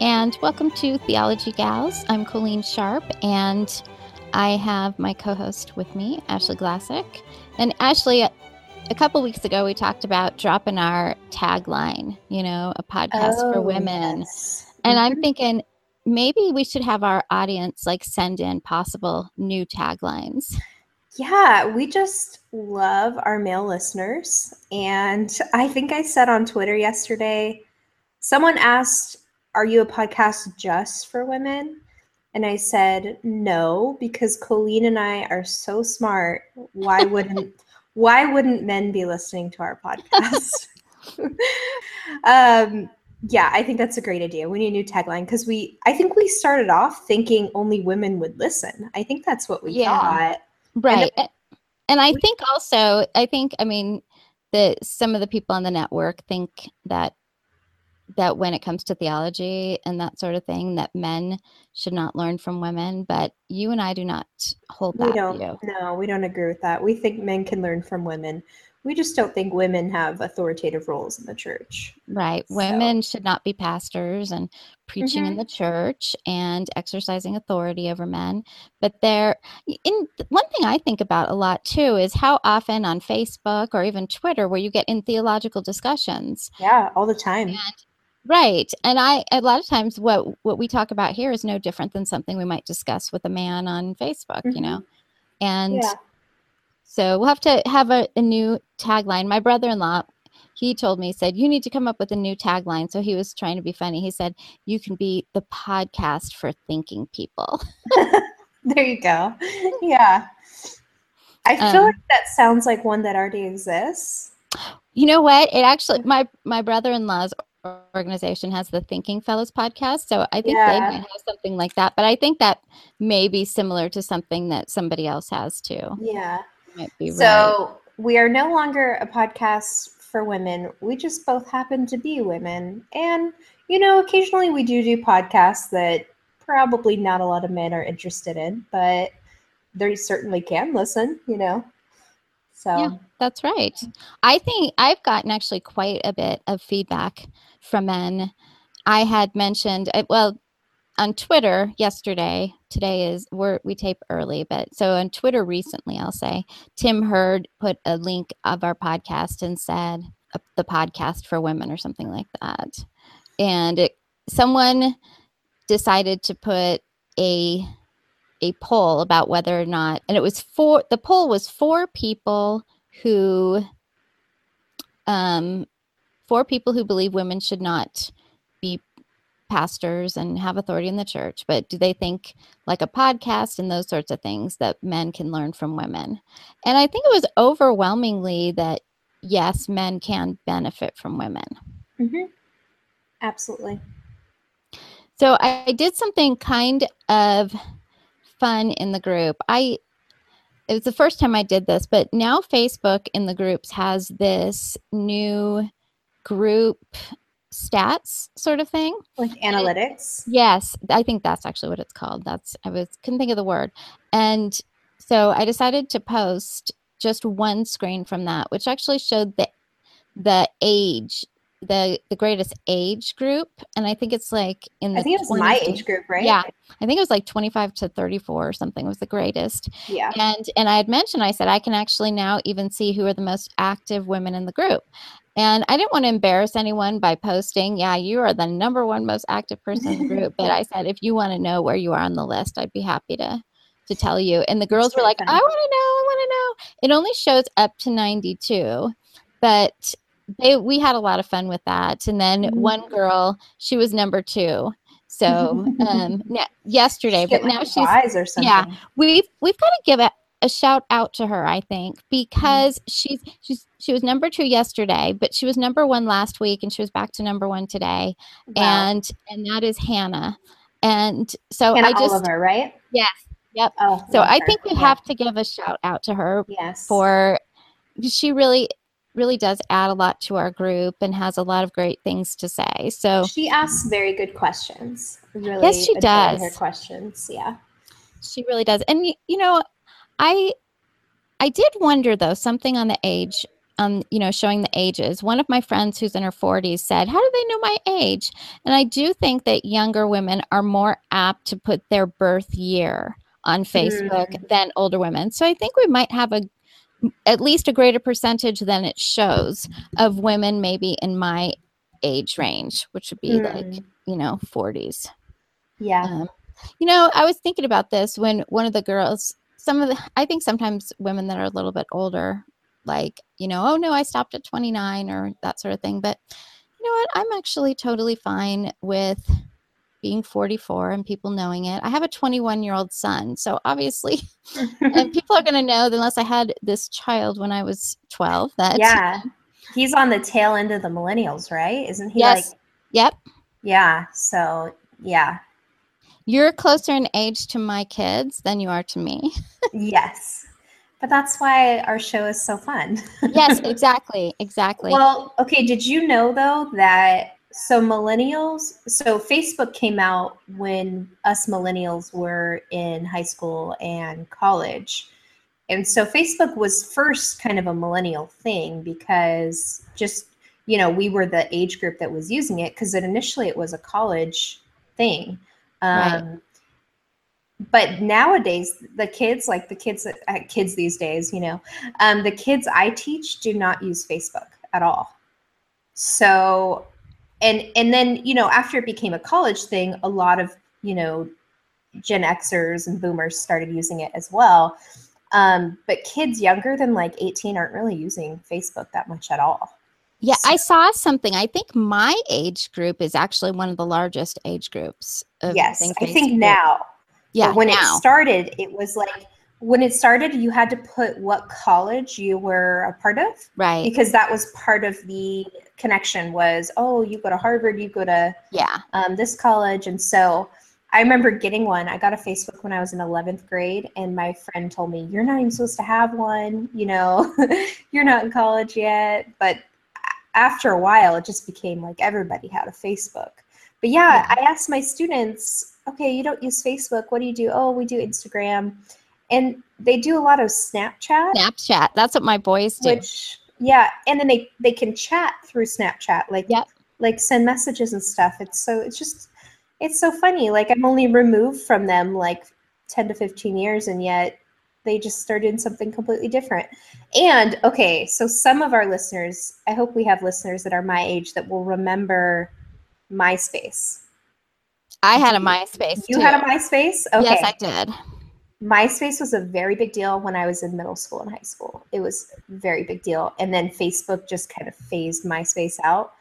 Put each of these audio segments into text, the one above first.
And welcome to Theology Gals. I'm Colleen Sharp, and I have my co host with me, Ashley Glassick. And Ashley, a couple weeks ago, we talked about dropping our tagline, you know, a podcast oh, for women. Yes. And mm-hmm. I'm thinking maybe we should have our audience like send in possible new taglines. Yeah, we just love our male listeners. And I think I said on Twitter yesterday, someone asked are you a podcast just for women? And I said, no, because Colleen and I are so smart. Why wouldn't why wouldn't men be listening to our podcast? um, yeah, I think that's a great idea. We need a new tagline because we I think we started off thinking only women would listen. I think that's what we yeah. thought. Right. And, and I think also, I think, I mean, the some of the people on the network think that that when it comes to theology and that sort of thing that men should not learn from women but you and i do not hold that we don't view. no we don't agree with that we think men can learn from women we just don't think women have authoritative roles in the church right so. women should not be pastors and preaching mm-hmm. in the church and exercising authority over men but there in one thing i think about a lot too is how often on facebook or even twitter where you get in theological discussions yeah all the time and Right. And I a lot of times what what we talk about here is no different than something we might discuss with a man on Facebook, mm-hmm. you know. And yeah. so we'll have to have a, a new tagline. My brother-in-law, he told me, said, You need to come up with a new tagline. So he was trying to be funny. He said, You can be the podcast for thinking people. there you go. Yeah. I feel um, like that sounds like one that already exists. You know what? It actually my my brother-in-law's organization has the Thinking Fellows podcast. So I think yeah. they might have something like that. But I think that may be similar to something that somebody else has too. Yeah. Might be so right. we are no longer a podcast for women. We just both happen to be women. And, you know, occasionally we do do podcasts that probably not a lot of men are interested in, but they certainly can listen, you know. So yeah, that's right. I think I've gotten actually quite a bit of feedback from men. I had mentioned uh, well on Twitter yesterday. Today is we're we tape early, but so on Twitter recently, I'll say Tim Hurd put a link of our podcast and said uh, the podcast for women or something like that, and it, someone decided to put a a poll about whether or not, and it was for the poll was for people who, um, for people who believe women should not be pastors and have authority in the church, but do they think like a podcast and those sorts of things that men can learn from women? And I think it was overwhelmingly that yes, men can benefit from women. Mm-hmm. Absolutely. So I did something kind of fun in the group. I it was the first time I did this, but now Facebook in the groups has this new group stats sort of thing. Like analytics. Yes, I think that's actually what it's called. That's I was couldn't think of the word. And so I decided to post just one screen from that, which actually showed the the age, the the greatest age group, and I think it's like in the I think it was my age group, right? Yeah, I think it was like 25 to 34 or something was the greatest. Yeah. And and I had mentioned I said I can actually now even see who are the most active women in the group. And I didn't want to embarrass anyone by posting, yeah, you are the number one most active person in the group. But I said, if you want to know where you are on the list, I'd be happy to to tell you. And the girls were like. I want to know, I want to know. It only shows up to 92, but they we had a lot of fun with that. And then Mhm. one girl, she was number two. So um yesterday, Get but now she's or something. yeah. we've we've got to give a, shout out to her i think mm-hmm. because she's she's she was number two yesterday but she was number one last week and she was back to number one today Wow. and and that is hannah and so Hannah i just Oliver, right? yes yep Oh, so i her. think we Yeah. have to give a shout out to her yes for she really really does add a lot to our group and has a lot of great things to say so She asks very good questions. Really, Yes, she does. Her questions, yeah. She really does. And you know, I I did wonder though something on the age um you know showing the ages. One of my friends who's in her 40s said, "How do they know my age?" And I do think that younger women are more apt to put their birth year on Facebook than older women. So I think we might have a at least a greater percentage than it shows of women maybe in my age range, which would be like, Mm. you know, 40s. Yeah. Um, you know, I was thinking about this when one of the girls, some of the, I think sometimes women that are a little bit older, like, you know, oh no, I stopped at 29 or that sort of thing. But you know what? I'm actually totally fine with being 44 and people knowing it. I have a 21 year old son. So obviously, and people are going to know that unless I had this child when I was 12, that, yeah. He's on the tail end of the millennials, right? Isn't he yes, like yep. yeah, so yeah. You're closer in age to my kids than you are to me. yes. But that's why our show is so fun. yes, exactly. Exactly. Well, okay, did you know though that so millennials, so Facebook came out when us millennials were in high school and college. And so Facebook was first kind of a millennial thing because just, you know, we were the age group that was using it because it initially it was a college thing. Right. Um, but nowadays the kids like the kids that- uh, kids these days you know um, the kids i teach do not use facebook at all. So and and then you know after it became a college thing a lot of you know gen xers and boomers started using it as well. Um, but kids younger than like 18 aren't really using facebook that much at all Yeah, I saw something. I think my age group is actually one of the largest age groups. Of yes i think Facebook. now Yeah, But when now. it started, it was like when it started, you had to put what college you were a part of right. because that was part of the connection. Was oh, you go to Harvard, you go to Yeah, um, this college, and so I remember getting one. I got a Facebook when I was in eleventh grade, and my friend told me, "You're not even supposed to have one. You know, you're not in college yet." But after a while, it just became like everybody had a Facebook. But yeah, I asked my students, okay, you don't use Facebook. What do you do? Oh, we do Instagram. And they do a lot of Snapchat, Snapchat. That's what my boys do. which yeah, and then they they can chat through Snapchat, like Yep. like send messages and stuff. It's so it's just it's so funny. Like I'm only removed from them like 10 to 15 years and yet they just started in something completely different. And okay, so some of our listeners, I hope we have listeners that are my age that will remember MySpace. I had a MySpace. You too. had a MySpace? Okay. Yes, I did. MySpace was a very big deal when I was in middle school and high school. It was a very big deal. And then Facebook just kind of phased MySpace out.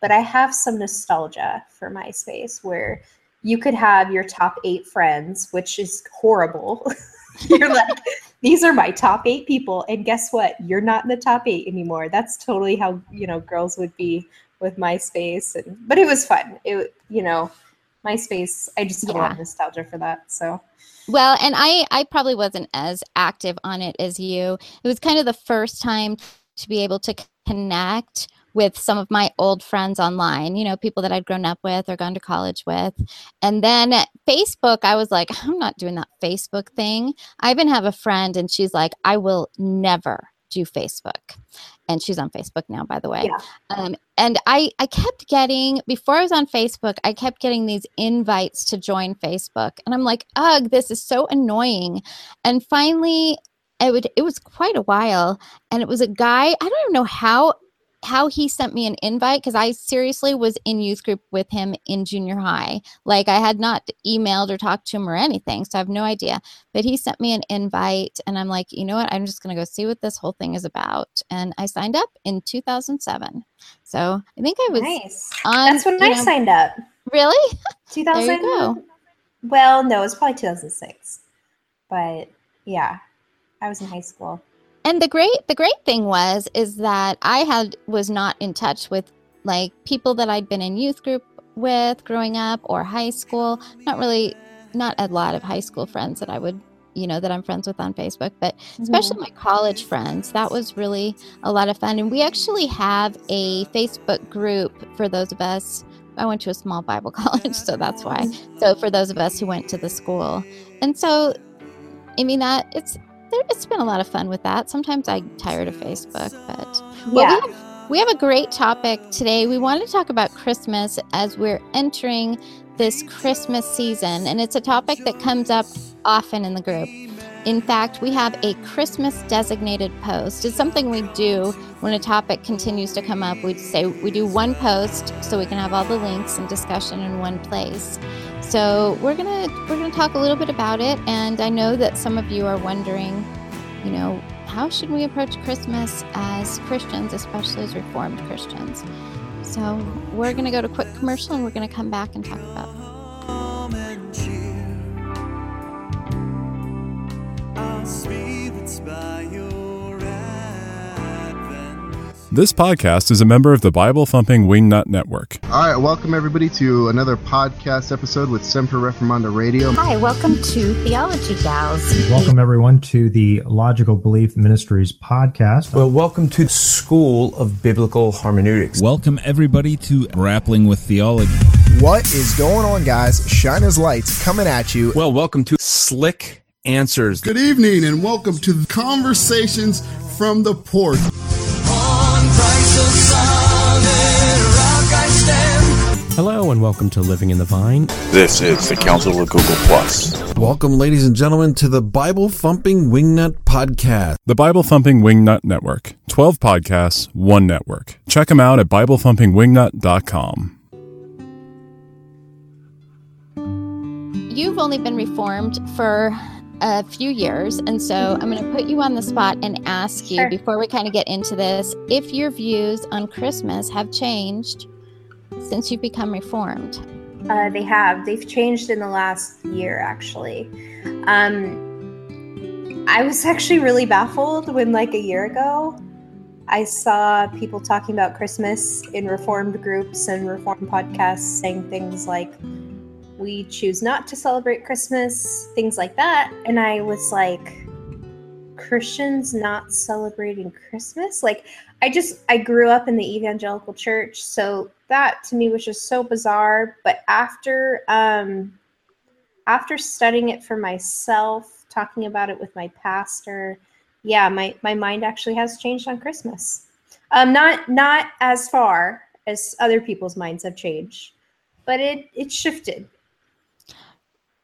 But I have some nostalgia for MySpace where you could have your top eight friends, which is horrible. You're like, these are my top eight people. And guess what? You're not in the top eight anymore. That's totally how, you know, girls would be with MySpace. And but it was fun. It you know, MySpace, I just have a lot of nostalgia for that. So Well, and I I probably wasn't as active on it as you. It was kind of the first time to be able to connect with some of my old friends online, you know, people that I'd grown up with or gone to college with. And then Facebook, I was like, I'm not doing that Facebook thing. I even have a friend and she's like, I will never do Facebook. And she's on Facebook now, by the way. Yeah. Um, and I, I kept getting, before I was on Facebook, I kept getting these invites to join Facebook. And I'm like, ugh, this is so annoying. And finally, it would it was quite a while and it was a guy i don't even know how how he sent me an invite because i seriously was in youth group with him in junior high like i had not emailed or talked to him or anything so i have no idea but he sent me an invite and i'm like you know what i'm just going to go see what this whole thing is about and i signed up in 2007 so i think i was nice. on That's when I know- signed up. really 2000. go. Well, no, it was probably 2006. But yeah, I was in high school. And the great the great thing was is that i had was not in touch with like people that i'd been in youth group with growing up or high school. Not really not a lot of high school friends that i would you know that i'm friends with on facebook but mm-hmm. especially my college friends that was really a lot of fun. And we actually have a facebook group for those of us i went to a small bible college so that's why. So for those of us who went to the school. And so i mean that it's there, it's been a lot of fun with that sometimes i'm tired of facebook but well, yeah. we, have, we have a great topic today. We want to talk about Christmas as we're entering this Christmas season, and it's a topic that comes up often in the group. In fact, we have a Christmas designated post. It's something we do when a topic continues to come up. We say we do one post so we can have all the links and discussion in one place. So we're gonna we're gonna talk a little bit about it, and I know that some of you are wondering, you know, how should we approach Christmas as Christians, especially as Reformed Christians? So we're to go to quick commercial and we're to come back and talk about. This podcast is a member of the Bible Thumping Wingnut Network. All right, welcome everybody to another podcast episode with Semper Reformanda Radio. Hi, welcome to Theology Gals. Welcome, everyone, to the Logical Belief Ministries podcast. Well, welcome to the School of Biblical Hermeneutics. Welcome, everybody, to Grappling with Theology. What is going on, guys? Shine as lights coming at you. Well, welcome to Slick Answers. Good evening, and welcome to Conversations from the Porch. Hello and welcome to Living in the Vine. This is the Council of Google Plus. Welcome, ladies and gentlemen, to the Bible Thumping Wingnut Podcast. The Bible Thumping Wingnut Network. 12 podcasts, one network. Check them out at BibleThumpingWingnut.com. You've only been reformed for a few years, and so I'm going to put you on the spot and ask you Sure. before we kind of get into this if your views on Christmas have changed since you've become reformed. Uh, they have. They've changed in the last year, actually. Um, I was actually really baffled when, like, a year ago, I saw people talking about Christmas in reformed groups and reformed podcasts saying things like, we choose not to celebrate Christmas, things like that. And I was like, Christians not celebrating Christmas? Like, I just, I grew up in the evangelical church. So that to me was just so bizarre. But after, um, after studying it for myself, talking about it with my pastor, yeah, my, my mind actually has changed on Christmas. Um, not, not as far as other people's minds have changed, but it, it shifted.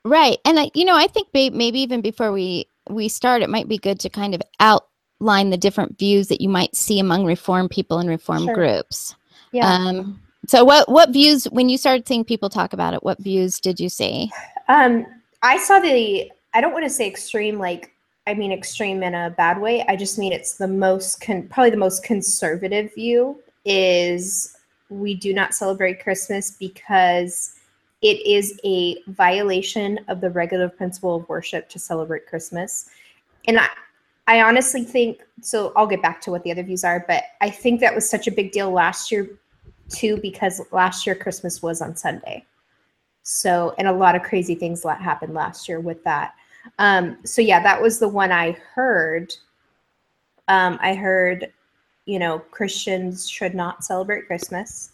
Right. And I, you know, I think may- maybe even before we we start, it might be good to kind of outline the different views that you might see among reform people and reform Sure. groups. Yeah. Um, so what what views when you started seeing people talk about it, what views did you see? Um, I saw the. I don't want to say extreme, like I mean extreme in a bad way. I just mean it's the most con- probably the most conservative view is we do not celebrate Christmas because it is a violation of the regulative principle of worship to celebrate Christmas. And I, I honestly think so. I'll get back to what the other views are, but I think that was such a big deal last year too because last year Christmas was on Sunday. So, and a lot of crazy things la- happened last year with that. Um, so yeah, that was the one I heard. Um, I heard you know, Christians should not celebrate Christmas.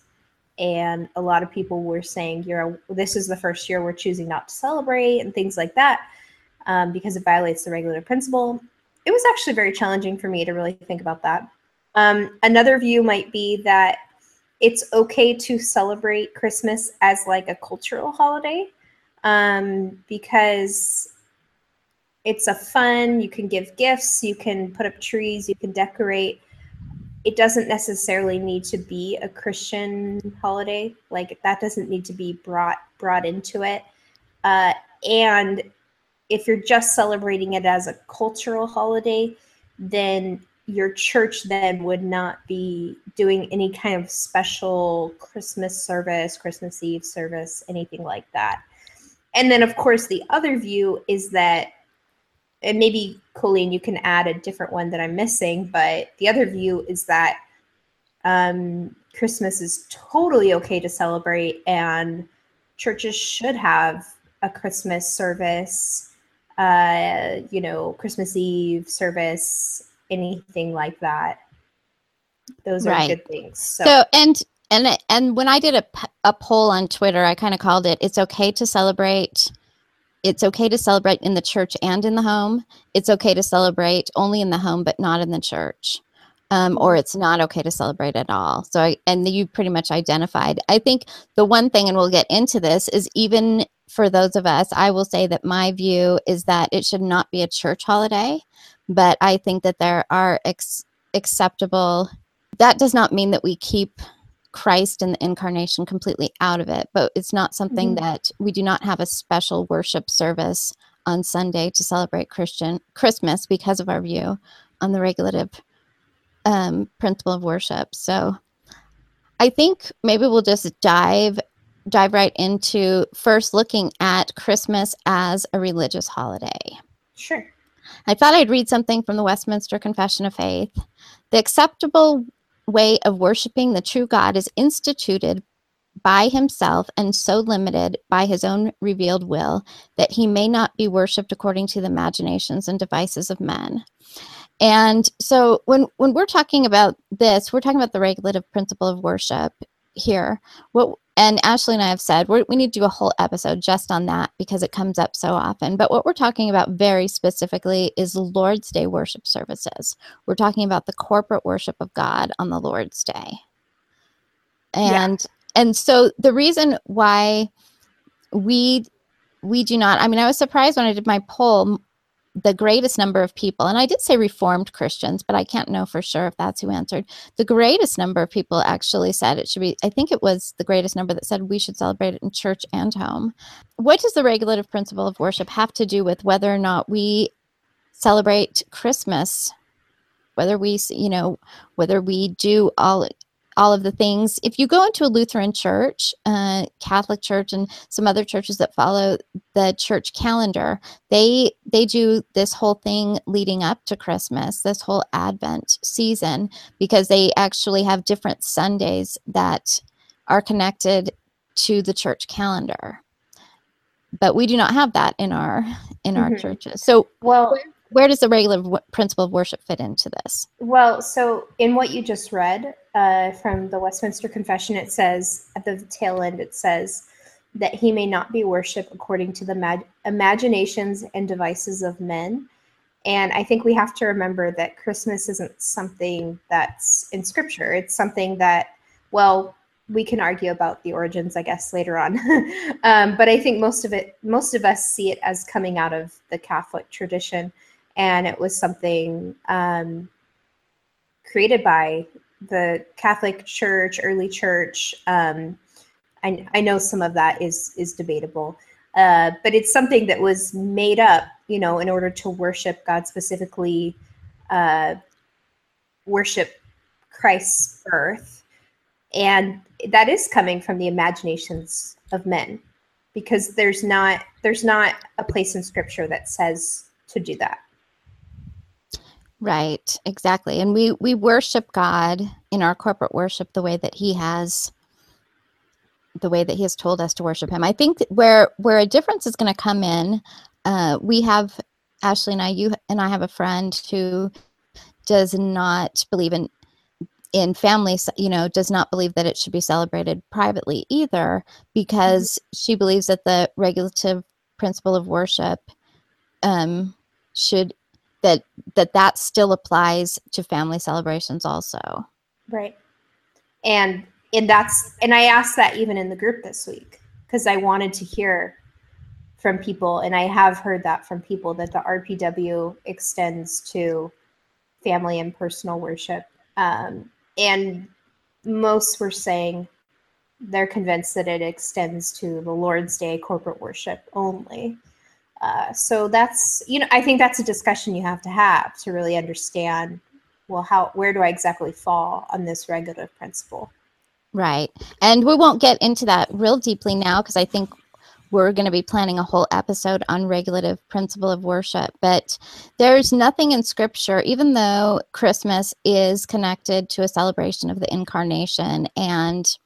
And a lot of people were saying, "You're this is the first year we're choosing not to celebrate," and things like that, um, because it violates the regulative principle. It was actually very challenging for me to really think about that. Um, another view might be that it's okay to celebrate Christmas as like a cultural holiday um, because it's a fun, you can give gifts, you can put up trees, you can decorate. It doesn't necessarily need to be a Christian holiday. Like that doesn't need to be brought brought into it. Uh, and if you're just celebrating it as a cultural holiday, then your church then would not be doing any kind of special Christmas service, Christmas Eve service, anything like that. And then, of course, the other view is that, and maybe Colleen, you can add a different one that I'm missing, but the other view is that um, Christmas is totally okay to celebrate, and churches should have a Christmas service, uh, you know, Christmas Eve service, anything like that. Those are Right. good things. So, So, and and and when I did a, a poll on Twitter, I kind of called it "It's okay to celebrate." It's okay to celebrate in the church and in the home. It's okay to celebrate only in the home, but not in the church. Um, or it's not okay to celebrate at all. So, I, and you pretty much identified. I think the one thing, and we'll get into this, is even for those of us, I will say that my view is that it should not be a church holiday, but I think that there are ex- acceptable that does not mean that we keep Christ and the incarnation completely out of it, but it's not something Mhm. that we do not have a special worship service on Sunday to celebrate Christian Christmas because of our view on the regulative um, principle of worship. So I think maybe we'll just dive dive right into first looking at Christmas as a religious holiday. sure. I thought I'd read something from the Westminster Confession of Faith. The acceptable way of worshiping the true God is instituted by himself and so limited by his own revealed will that he may not be worshiped according to the imaginations and devices of men. And so when when we're talking about this, we're talking about the regulative principle of worship here. What and Ashley and I have said we're, we need to do a whole episode just on that because it comes up so often. But what we're talking about very specifically is Lord's Day worship services. We're talking about the corporate worship of God on the Lord's Day. Yeah. And and so the reason why we we do not i mean i was surprised when i did my poll the greatest number of people and i did say reformed christians but i can't know for sure if that's who answered. The greatest number of people actually said it should be i think it was the greatest number that said we should celebrate it in church and home. What does the regulative principle of worship have to do with whether or not we celebrate christmas whether we you know whether we do all all of the things. If you go into a lutheran church uh, catholic church and some other churches that follow the church calendar they they do this whole thing leading up to christmas this whole advent season because they actually have different sundays that are connected to the church calendar. But we do not have that in our in our Mhm. churches. So Well, where does the regular w- principle of worship fit into this Well, so in what you just read uh, from the Westminster Confession, it says at the tail end, it says that he may not be worshipped according to the mag- imaginations and devices of men. And I think we have to remember that Christmas isn't something that's in scripture. It's something that, well, we can argue about the origins, I guess, later on. um, but I think most of it, most of us see it as coming out of the Catholic tradition. And it was something um, created by the Catholic Church, early church. Um, I, I know some of that is is debatable, uh, but it's something that was made up, you know, in order to worship God specifically, uh, worship Christ's birth, and that is coming from the imaginations of men, because there's not there's not a place in Scripture that says to do that. Right, exactly. And we we worship God in our corporate worship the way that he has the way that he has told us to worship him. I think where where a difference is going to come in uh we have Ashley and I you and I have a friend who does not believe in in families, you know, does not believe that it should be celebrated privately either, because she believes that the regulative principle of worship um, should that that that still applies to family celebrations also. Right. And and that's and I asked that even in the group this week because I wanted to hear from people and I have heard that from people that the RPW extends to family and personal worship. Um, and most were saying they're convinced that it extends to the Lord's Day corporate worship only. Uh, so that's you know I think that's a discussion you have to have to really understand well how where do I exactly fall on this regulative principle. Right. And we won't get into that real deeply now because I think we're going to be planning a whole episode on regulative principle of worship. But there's nothing in scripture, even though Christmas is connected to a celebration of the incarnation and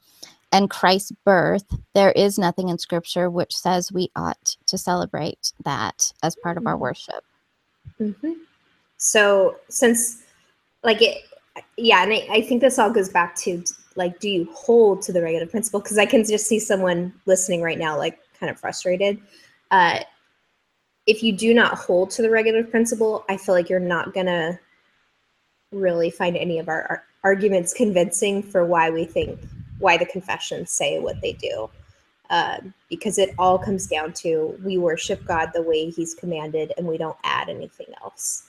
and Christ's birth, there is nothing in scripture which says we ought to celebrate that as part of our worship. Mm-hmm. So since like it yeah, and I, I think this all goes back to like do you hold to the regulative principle because i can just see someone listening right now like kind of frustrated uh, if you do not hold to the regulative principle i feel like you're not gonna really find any of our, our arguments convincing for why we think why the confessions say what they do uh, because it all comes down to we worship god the way he's commanded and we don't add anything else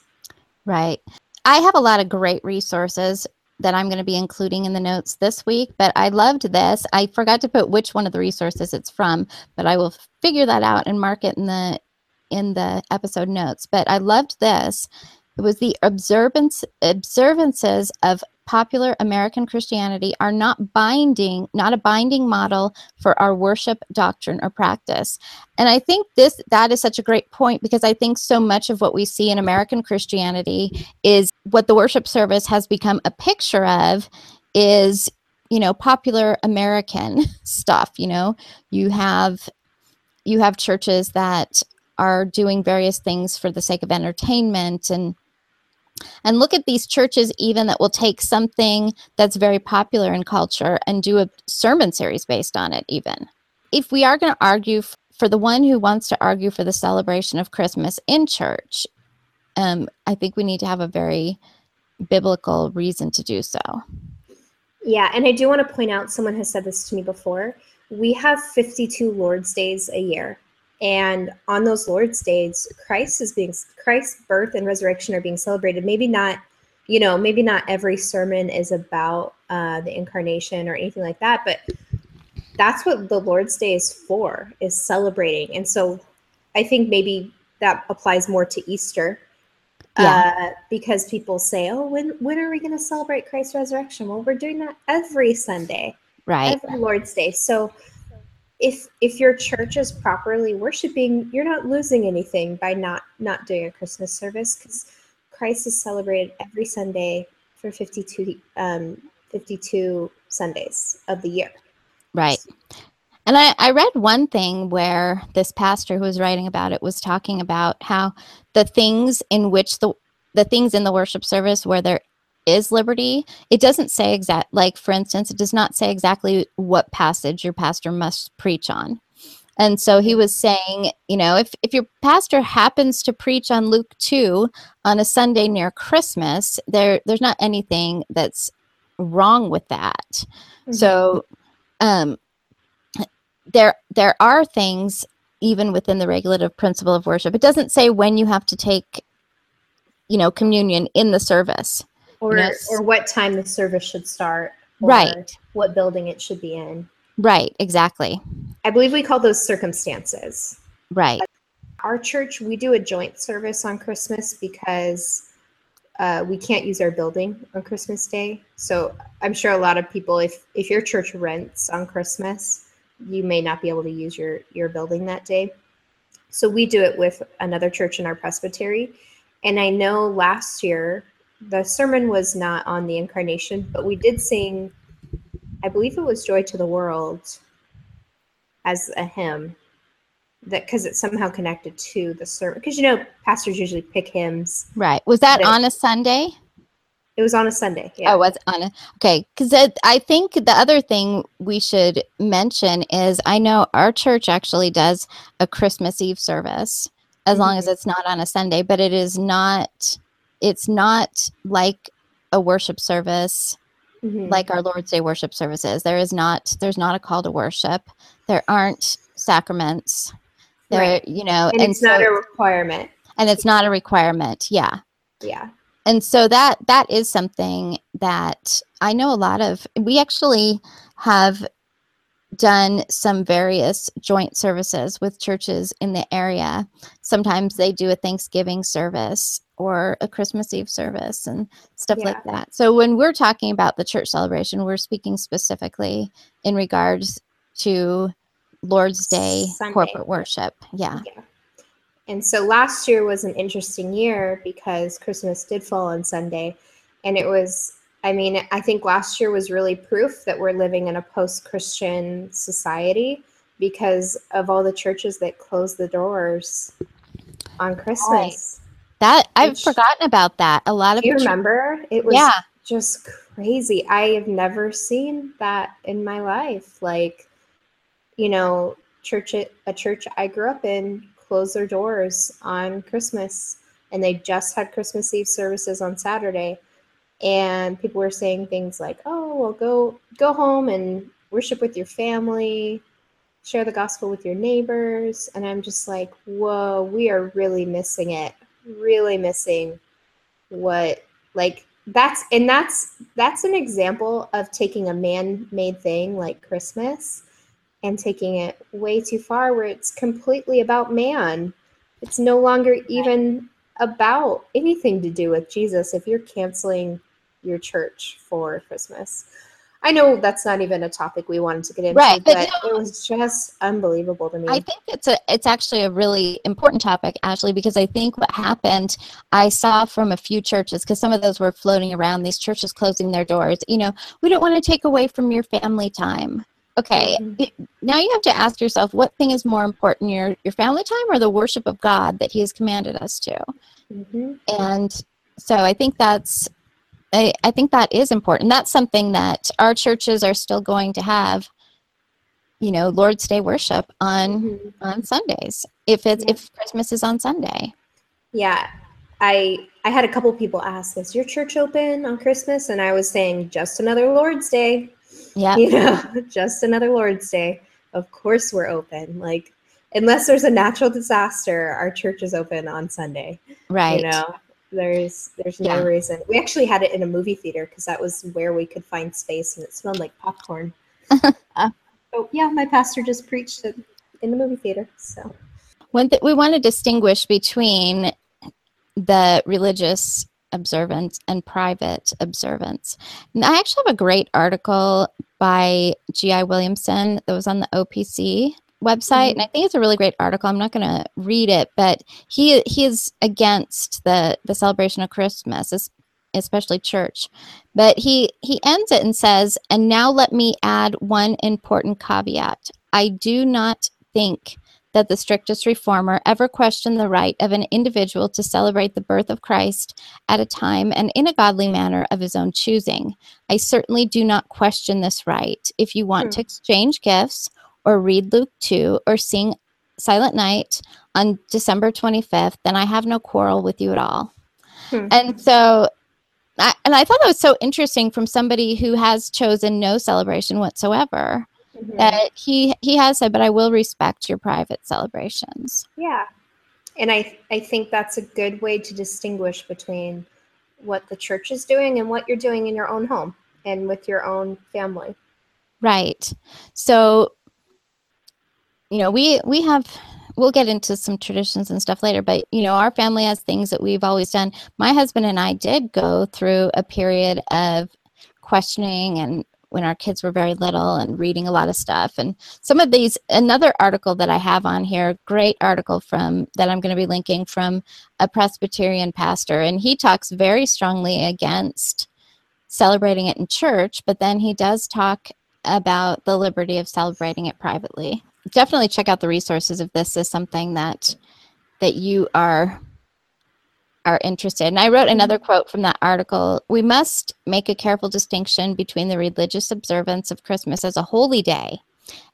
right I have a lot of great resources that I'm going to be including in the notes this week, but I loved this. I forgot to put which one of the resources it's from, but I will figure that out and mark it in the in the episode notes. But I loved this. It was the observance observances of popular American Christianity are not binding, not a binding model for our worship doctrine or practice. And I think this that is such a great point because I think so much of what we see in American Christianity is what the worship service has become a picture of is you know popular American stuff, you know. You have you have churches that are doing various things for the sake of entertainment and and look at these churches, even that will take something that's very popular in culture and do a sermon series based on it, even. If we are going to argue f- for the one who wants to argue for the celebration of Christmas in church, um, I think we need to have a very biblical reason to do so. Yeah, and I do want to point out someone has said this to me before. We have 52 Lord's Days a year. And on those Lord's days, Christ is being Christ's birth and resurrection are being celebrated. Maybe not, you know, maybe not every sermon is about uh, the incarnation or anything like that, but that's what the Lord's Day is for, is celebrating. And so I think maybe that applies more to Easter. Yeah. Uh, because people say, "Oh, when when are we going to celebrate Christ's resurrection?" Well, we're doing that every Sunday, right? Every Lord's Day. So, if if your church is properly worshiping you're not losing anything by not not doing a christmas service because christ is celebrated every sunday for 52 um 52 sundays of the year. Right. And I, I read one thing where this pastor who was writing about it was talking about how the things in which the the things in the worship service where there is liberty. It doesn't say exact, like for instance, it does not say exactly what passage your pastor must preach on. And so he was saying, you know, if, if your pastor happens to preach on Luke 2 on a Sunday near Christmas, there there's not anything that's wrong with that. Mm-hmm. So um there there are things even within the regulative principle of worship. It doesn't say when you have to take you know communion in the service or or what time the service should start right. what building it should be in. Right exactly. I believe we call those circumstances. Right. Our church we do a joint service on christmas because uh, we can't use our building on christmas day. So i'm sure a lot of people if if your church rents on christmas you may not be able to use your your building that day. So we do it with another church in our presbytery. And i know last year the sermon was not on the incarnation, but we did sing, I believe it was Joy to the World as a hymn that because it's somehow connected to the sermon because you know pastors usually pick hymns right was that, that on a sunday It was on a Sunday. Yeah. Oh, was on a okay. Because I think the other thing we should mention is I know our church actually does a Christmas Eve service, as long as Mhm. it's not on a Sunday. But it is not. It's not like a worship service Mhm. like our Lord's Day worship services. There is not. There's not a call to worship. There aren't sacraments. There, Right. you know, and, it's not a requirement. and it's not a requirement. Yeah Yeah. and so that that is something that i know a lot of we actually have done some various joint services with churches in the area sometimes they do a thanksgiving service or a christmas eve service and stuff like that so when we're talking about the church celebration we're speaking specifically in regards to lord's day Sunday. corporate worship yeah And so last year was an interesting year because Christmas did fall on Sunday. And it was, I mean, I think last year was really proof that we're living in a post Christian society because of all the churches that closed the doors on Christmas. That i've Which- forgotten about that a lot of you remember? It was Yeah. just crazy. I have never seen that in my life. Like, you know, church a church I grew up in closed their doors on Christmas and they just had Christmas Eve services on Saturday. And people were saying things like, "Oh, well go go home and worship with your family, share the gospel with your neighbors." And I'm just like, "Whoa, we are really missing it. Really missing what like that's and that's that's an example of taking a man-made thing like christmas and taking it way too far where it's completely about man. It's no longer even about anything to do with jesus if you're canceling your church for christmas i know that's not even a topic we wanted to get into Right, but but it was just unbelievable to me I think it's a it's actually a really important topic, Ashley, because I think what happened I saw from a few churches because some of those were floating around. These churches closing their doors. You know, we don't want to take away from your family time. Okay, it- now you have to ask yourself what thing is more important your your family time or the worship of God that He has commanded us to. Mhm. And so I think that's I, I think that is important. That's something that our churches are still going to have you know lord's day worship on mm-hmm. on sundays if it's if christmas is on sunday Yeah, I I had a couple people ask, "Is your church open on Christmas?" And I was saying, "Just another Lord's Day." Yeah. you know, just another Lord's Day. Of course, we're open. Like, unless there's a natural disaster, our church is open on Sunday. Right. You know, there's there's no Yeah. reason. We actually had it in a movie theater because that was where we could find space, and it smelled like popcorn. uh, so yeah, my pastor just preached it in the movie theater. So. One th- we want to distinguish between the religious observance and private observance. And I actually have a great article by G.I. Williamson that was on the OPC website, and I think it's a really great article. I'm not going to read it, but he he is against the the celebration of Christmas, especially church. But he he ends it and says, "And now let me add one important caveat. I do not think." that the strictest reformer ever questioned the right of an individual to celebrate the birth of Christ at a time and in a godly manner of his own choosing. I certainly do not question this right. If you want Hmm. to exchange gifts or read Luke 2 or sing Silent Night on December 25th, then I have no quarrel with you at all. Hmm. And so I, and I thought that was so interesting from somebody who has chosen no celebration whatsoever Mhm. that he he has said but i will respect your private celebrations Yeah. And I I think that's a good way to distinguish between what the church is doing and what you're doing in your own home and with your own family. right so you know we we have we'll get into some traditions and stuff later but you know our family has things that we've always done. My husband and i did go through a period of questioning and when our kids were very little and reading a lot of stuff. And some of these another article that i have on here great article from that i'm going to be linking from a presbyterian pastor and he talks very strongly against celebrating it in church but then he does talk about the liberty of celebrating it privately definitely check out the resources if this is something that that you are are interested. And I wrote mm-hmm. another quote from that article. We must make a careful distinction between the religious observance of Christmas as a holy day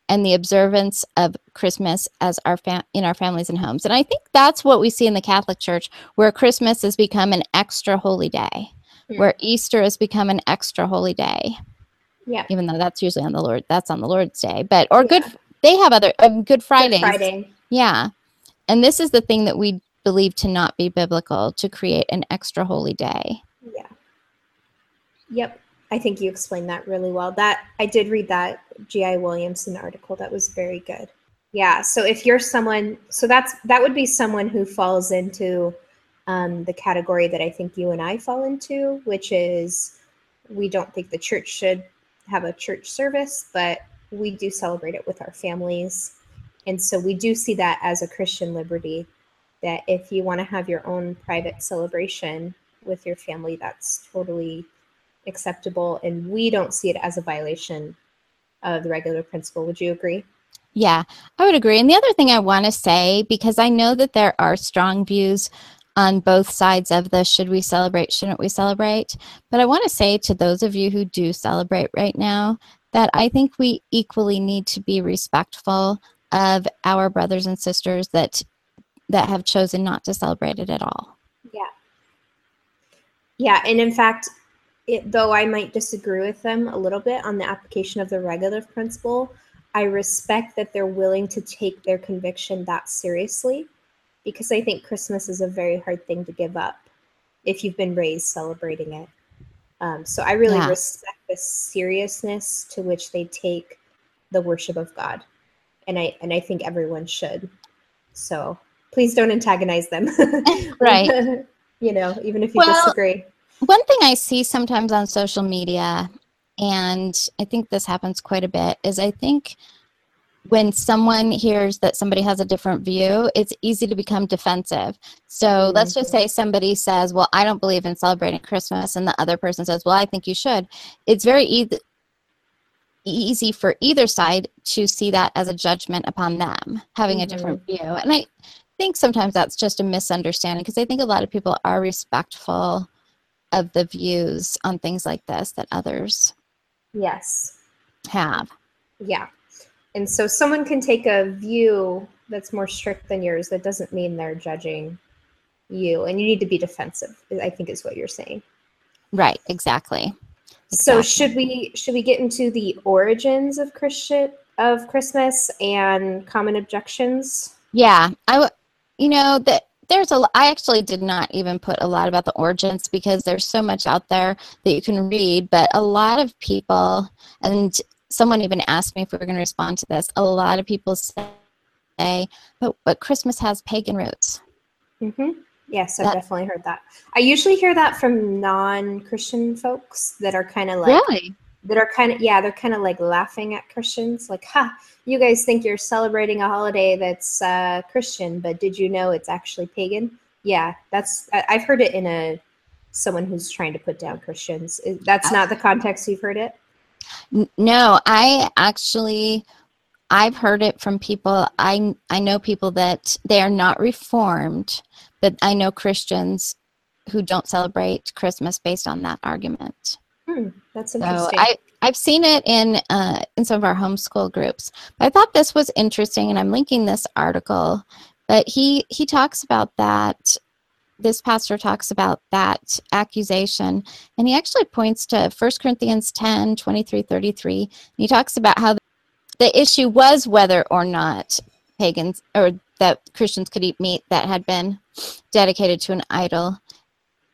and the observance of Christmas as our fam- in our families and homes. And I think that's what we see in the Catholic Church, where Christmas has become an extra holy day, Yeah. where Easter has become an extra holy day. Yeah. Even though that's usually on the Lord, that's on the Lord's Day, but or good. They have other um, Good Fridays. Friday. Yeah, and this is the thing that we believe to not be biblical to create an extra holy day. Yeah. Yep. I think you explained that really well. That I did read that G.I. Williamson article. That was very good. Yeah. So if you're someone, so that's that would be someone who falls into um, the category that I think you and I fall into, which is we don't think the church should have a church service, but we do celebrate it with our families. And so we do see that as a Christian liberty that if you want to have your own private celebration with your family, that's totally acceptable. And we don't see it as a violation of the regulative principle. Would you agree? Yeah, I would agree. And the other thing I want to say, because I know that there are strong views on both sides of the should we celebrate, shouldn't we celebrate, but I want to say to those of you who do celebrate right now that I think we equally need to be respectful of our brothers and sisters that that have chosen not to celebrate it at all. Yeah. Yeah. And in fact, it, though I might disagree with them a little bit on the application of the regulative principle, I respect that they're willing to take their conviction that seriously because I think Christmas is a very hard thing to give up if you've been raised celebrating it. Um, so I really Yeah. respect the seriousness to which they take the worship of God, and I and I think everyone should. So please don't antagonize them, Right. you know, even if you Well, disagree. One thing I see sometimes on social media, and I think this happens quite a bit, is I think when someone hears that somebody has a different view, it's easy to become defensive. So let's just mm-hmm. say somebody says, Well, I don't believe in celebrating Christmas, and the other person says, Well, I think you should. It's very easy. Easy for either side to see that as a judgment upon them having a different mm-hmm. view. And I think sometimes that's just a misunderstanding because I think a lot of people are respectful of the views on things like this that others Yes. have. Yeah. And so someone can take a view that's more strict than yours. That doesn't mean they're judging you. And you need to be defensive, I think is what you're saying. Right, exactly. So should we should we get into the origins of Christian of Christmas and common objections? Yeah, I w- you know that there's a I actually did not even put a lot about the origins because there's so much out there that you can read, but a lot of people and someone even asked me if we were going to respond to this. A lot of people say, "But but Christmas has pagan roots." Mm-hmm. Yes, I've That- definitely heard that. I usually hear that from non-Christian folks that are kind of like Really? that are kind of yeah, they're kind of like laughing at Christians, like, "Ha, you guys think you're celebrating a holiday that's uh, Christian, but did you know it's actually pagan?" Yeah, that's I, I've heard it in a someone who's trying to put down Christians. That's not the context you've heard it. No, I actually I've heard it from people I I know people that they are not reformed, but I know Christians who don't celebrate Christmas based on that argument. Hmm, that's So. I I've seen it in uh, in some of our homeschool groups. But I thought this was interesting, and I'm linking this article. But he he talks about that. This pastor talks about that accusation, and he actually points to 1 Corinthians 10, 23, 33. And he talks about how the issue was whether or not pagans or that Christians could eat meat that had been dedicated to an idol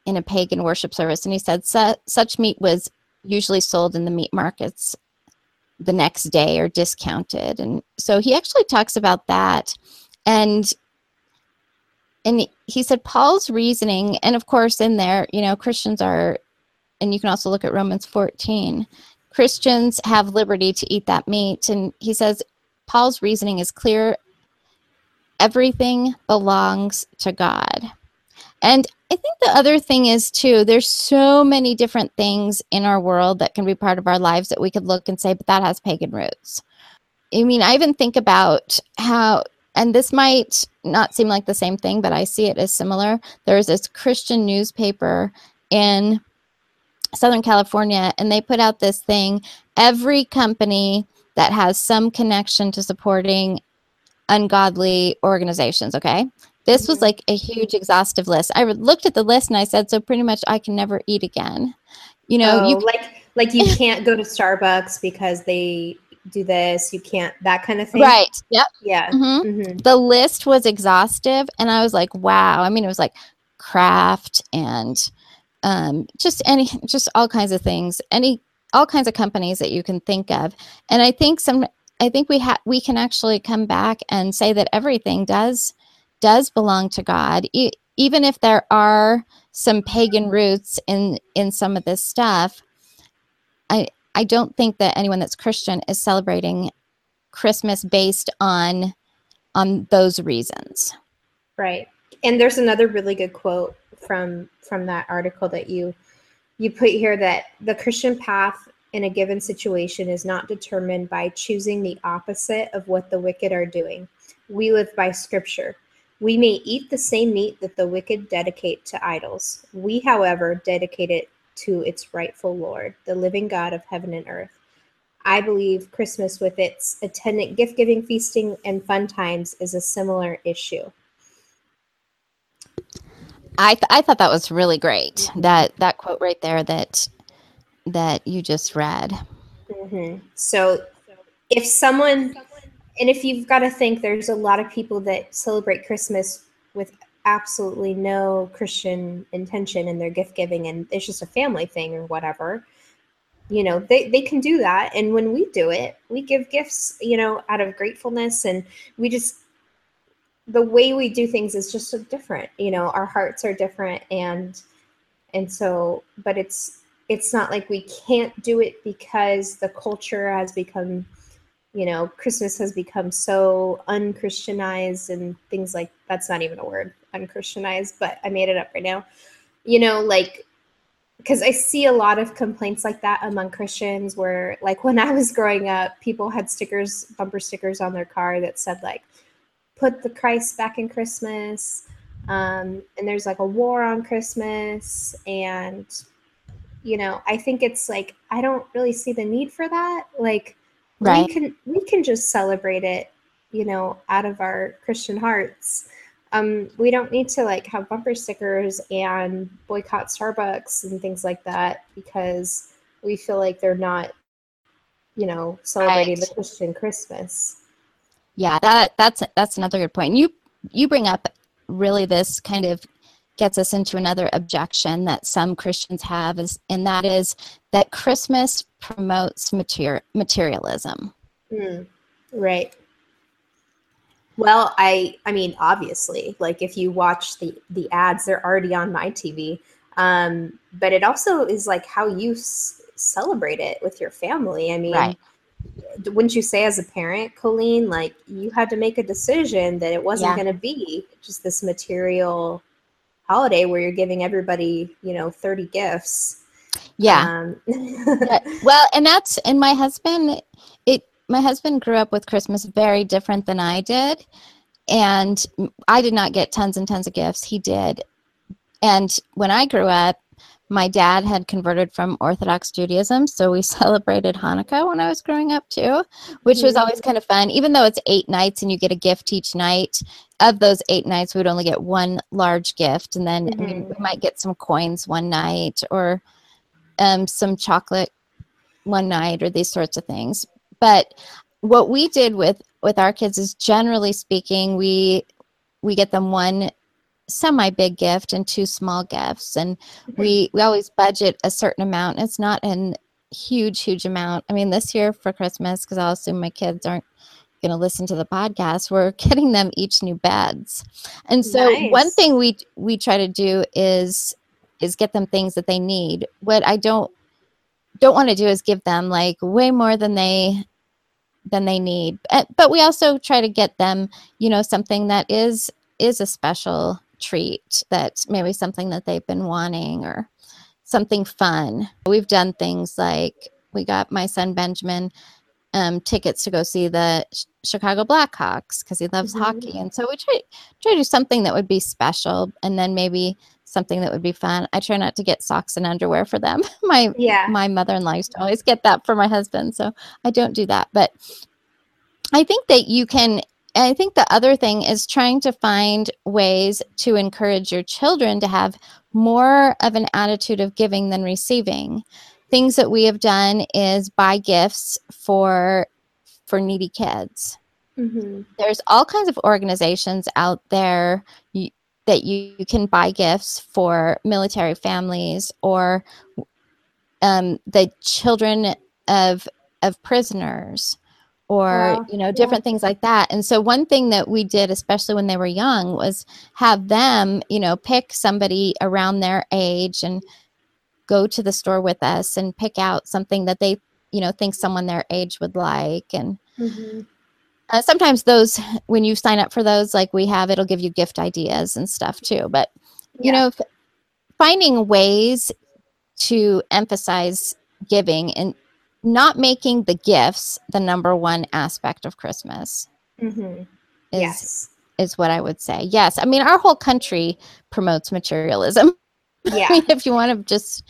in a pagan worship service. And he said such meat was usually sold in the meat markets the next day or discounted. And so he actually talks about that. And and he- said Paul's reasoning, and of course in there, you know, Christians are, and you can also look at Romans 14. Christians have liberty to eat that meat. And he says Paul's reasoning is clear. Everything belongs to God. And I think the other thing is too, there's so many different things in our world that can be part of our lives that we could look and say, but that has pagan roots. I mean, I even think about how and this might not seem like the same thing, but I see it as similar. There's this Christian newspaper in Southern California, and they put out this thing every company that has some connection to supporting ungodly organizations, okay? This was mm-hmm. like a huge exhaustive list. I looked at the list and I said, so pretty much I can never eat again. You know, Oh, you like like you can't go to Starbucks because they do this. You can't that kind of thing. Right. Yep. Yeah. Mhm. Mhm. The list was exhaustive, and I was like, "Wow!" I mean, it was like craft and um, just any, just all kinds of things, any, all kinds of companies that you can think of. And I think some, I think we have, we can actually come back and say that everything does, does belong to God, e- even if there are some pagan roots in in some of this stuff. I I don't think that anyone that's Christian is celebrating Christmas based on on those reasons. Right. And there's another really good quote from from that article that you you put here that the Christian path in a given situation is not determined by choosing the opposite of what the wicked are doing. We live by scripture. We may eat the same meat that the wicked dedicate to idols. We, however, dedicate it to its rightful Lord, the living God of heaven and earth. I believe Christmas, with its attendant gift giving, feasting, and fun times, is a similar issue. I th- I thought that was really great. That that quote right there that that you just read. hmm So, if someone, and if you've got to think, there's a lot of people that celebrate Christmas with absolutely no Christian intention in their gift giving, and it's just a family thing or whatever. You know, they, they can do that. And when we do it, we give gifts, you know, out of gratefulness, and we just, the way we do things is just so different. You know, our hearts are different, and, and so, but it's, it's not like we can't do it because the culture has become you know christmas has become so unchristianized and things like that's not even a word unchristianized but i made it up right now. You know like because i see a lot of complaints like that among christians where like when i was growing up people had stickers bumper stickers on their car that said like put the christ back in christmas. Um, and there's like a war on christmas and you know i think it's like i don't really see the need for that. Like Right. we can we can just celebrate it you know out of our christian hearts um we don't need to like have bumper stickers and boycott starbucks and things like that because we feel like they're not you know celebrating the christian christmas Yeah, that that's that's another good point. You you bring up really this kind of gets us into another objection that some Christians have is and that is that Christmas promotes mater- materialism. Mm, right. Well, I I mean, obviously, like if you watch the the ads, they're already on my TV. Um, but it also is like how you s- celebrate it with your family. I mean, Right. wouldn't you say as a parent, Colleen, like you had to make a decision that it wasn't Yeah. going to be just this material holiday where you're giving everybody, you know, 30 gifts. Yeah. Um, Yeah, well, and that's and my husband it my husband grew up with Christmas very different than I did. And I did not get tons and tons of gifts. He did. And when I grew up, my dad had converted from Orthodox Judaism, so we celebrated Hanukkah when I was growing up too, which was always kind of fun. Even though it's eight nights and you get a gift each night, of those eight nights, we would only get one large gift, and then I mean, we might get some coins one night or um, some chocolate one night or these sorts of things. But what we did with with our kids is generally speaking, we we get them one semi big gift and two small gifts. And we we always budget a certain amount it's not an huge huge amount. I mean this year for christmas because i'll assume my kids aren't going to listen to the podcast we're getting them each new beds. And so one thing we we try to do is is get them things that they need. What i don't don't want to do is give them like way more than they than they need. But we also try to get them you know something that is is a special treat that's maybe something that they've been wanting or something fun we've done things like we got my son benjamin um, tickets to go see the Ch- Chicago Blackhawks because he loves Mhm. hockey, and so we try try to do something that would be special, and then maybe something that would be fun. I try not to get socks and underwear for them. my Yeah. my mother-in-law used to always get that for my husband, so I don't do that. But I think that you can. I think the other thing is trying to find ways to encourage your children to have more of an attitude of giving than receiving. Things that we have done is buy gifts for for needy kids. Mm-hmm. There's all kinds of organizations out there you, that you, you can buy gifts for military families or um, the children of of prisoners or Wow, you know yeah. different things like that and so one thing that we did especially when they were young was have them you know pick somebody around their age and go to the store with us and pick out something that they you know think someone their age would like and Mm-hmm. uh, sometimes those when you sign up for those like we have it'll give you gift ideas and stuff too but you know f- finding ways to emphasize giving and not making the gifts the number one aspect of christmas Mm-hmm. is Yes. is what i would say yes i mean our whole country promotes materialism Yeah. I mean, if you want to just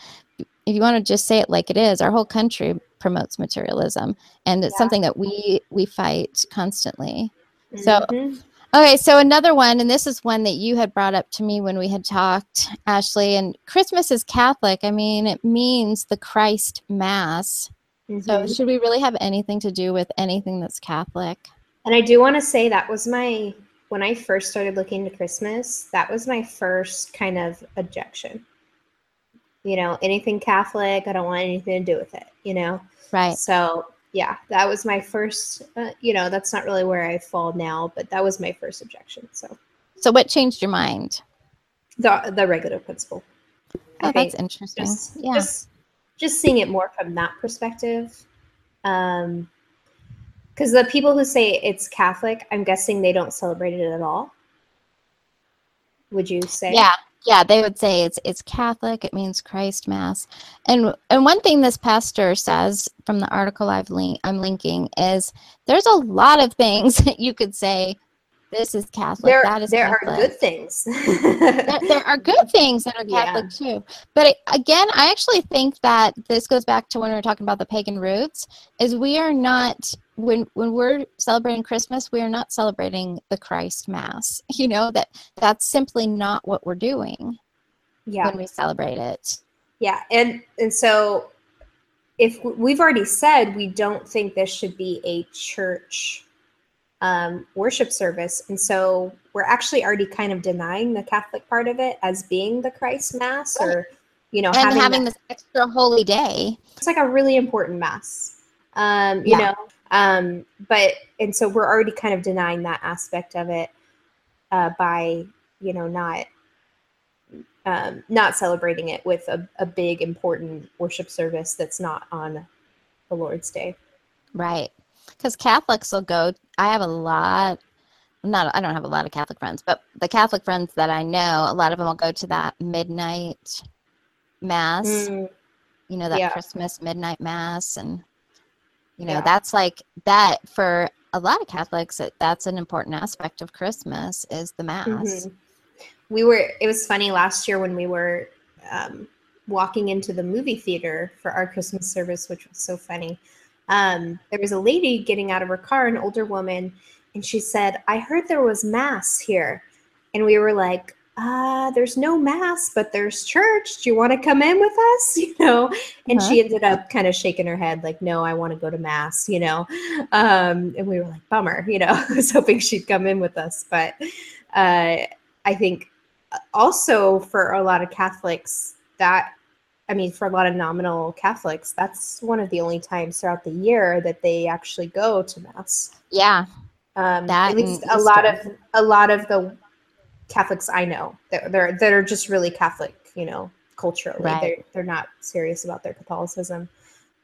if you want to just say it like it is our whole country promotes materialism and it's Yeah. something that we we fight constantly so Mhm. okay so another one and this is one that you had brought up to me when we had talked ashley and christmas is catholic i mean it means the christ mass so Mhm. should we really have anything to do with anything that's catholic And I do want to say that was my when I first started looking to Christmas, that was my first kind of objection. You know, anything Catholic, I don't want anything to do with it, you know? right So, yeah, that was my first, uh, you know, that's not really where I fall now, but that was my first objection. So, so what changed your mind the, the regulative principle. oh I that's interesting just, yeah just, just seeing it more from that perspective. Um, because the people who say it's Catholic, I'm guessing they don't celebrate it at all. Would you say? Yeah, yeah, they would say it's it's Catholic. It means Christ Mass, and and one thing this pastor says from the article I've link I'm linking is there's a lot of things that you could say. This is Catholic. There, that is there are good things. there, there are good things that are Yeah. Catholic too. But it, again, I actually think that this goes back to when we were talking about the pagan roots. Is we are not when when we're celebrating Christmas, we are not celebrating the Christ Mass. You know that that's simply not what we're doing yeah. when we celebrate it. Yeah, and and so if we've already said we don't think this should be a church um, worship service, and so we're actually already kind of denying the Catholic part of it as being the Christ Mass, or you know, and having, having, that- this extra holy day. it's like a really important mass, um, you Yeah. know. Um, but and so we're already kind of denying that aspect of it uh, by you know not um, not celebrating it with a, a big important worship service that's not on the Lord's Day. Right. Because Catholics will go, I have a lot, not, I don't have a lot of Catholic friends, but the Catholic friends that I know, a lot of them will go to that midnight mass, Mm, you know, that yeah. Christmas midnight mass. And, you know, Yeah. that's like that for a lot of Catholics, it, that's an important aspect of Christmas is the mass. mhm. We were. It was funny last year when we were um, walking into the movie theater for our Christmas service, which was so funny. Um, there was a lady getting out of her car, an older woman, and she said, "I heard there was mass here," and we were like. Uh, there's no mass, but there's church. Do you want to come in with us? You know, and she ended up kind of shaking her head, like, "No, I want to go to mass." You know, um, and we were like, "Bummer." You know, I was hoping she'd come in with us, but uh, I think also for a lot of Catholics that I mean for a lot of nominal Catholics that's one of the only times throughout the year that they actually go to mass. Yeah. Um, That at least a lot of a lot of the Catholics I know that they're that are just really Catholic, you know, culturally. Right. They're they're not serious about their Catholicism,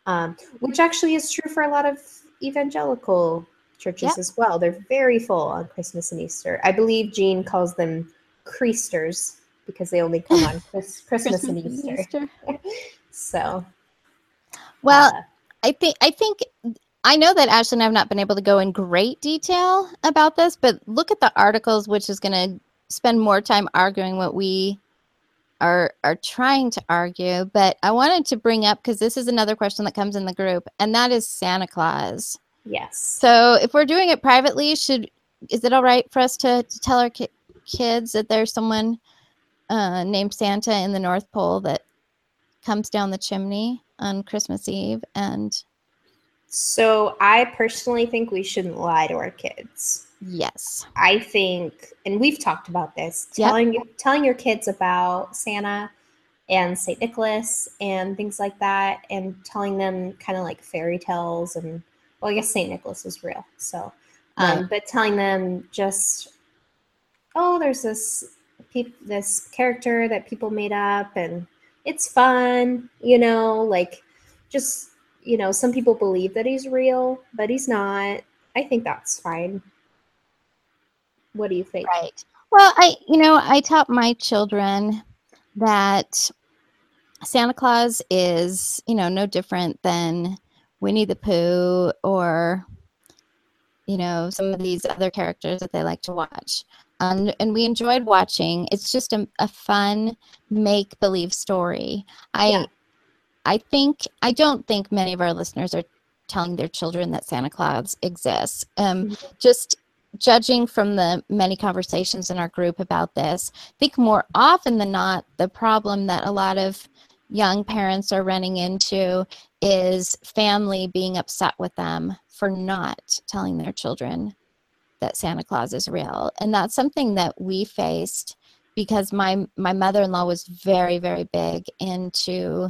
um, which actually is true for a lot of evangelical churches Yep. as well. They're very full on Christmas and Easter. I believe Jean calls them Creasters because they only come on Chris, Christmas, and Easter. so Well, Uh, I think I think I know that Ashley and I have not been able to go in great detail about this, but look at the articles, which is going to spend more time arguing what we are are trying to argue. But I wanted to bring up because this is another question that comes in the group, and that is Santa Claus. Yes. So if we're doing it privately, should is it all right for us to, to tell our ki- kids that there's someone uh, named Santa in the North Pole that comes down the chimney on Christmas Eve and So I personally think we shouldn't lie to our kids. Yes. I think, and we've talked about this, Yep. telling telling your kids about Santa and Saint Nicholas and things like that, and telling them kind of like fairy tales and well, I guess Saint Nicholas is real, so um, Right. but telling them just oh, there's this this character that people made up, and it's fun, you know, like just you know, some people believe that he's real, but he's not. I think that's fine. What do you think? Right. Well, I, you know, I taught my children that Santa Claus is, you know, no different than Winnie the Pooh or, you know, some of these other characters that they like to watch. Um, and we enjoyed watching. It's just a, a fun make believe story. I, I think, I don't think many of our listeners are telling their children that Santa Claus exists. Um, Just judging from the many conversations in our group about this, I think more often than not, the problem that a lot of young parents are running into is family being upset with them for not telling their children that Santa Claus is real. And that's something that we faced because my my mother-in-law was very very big into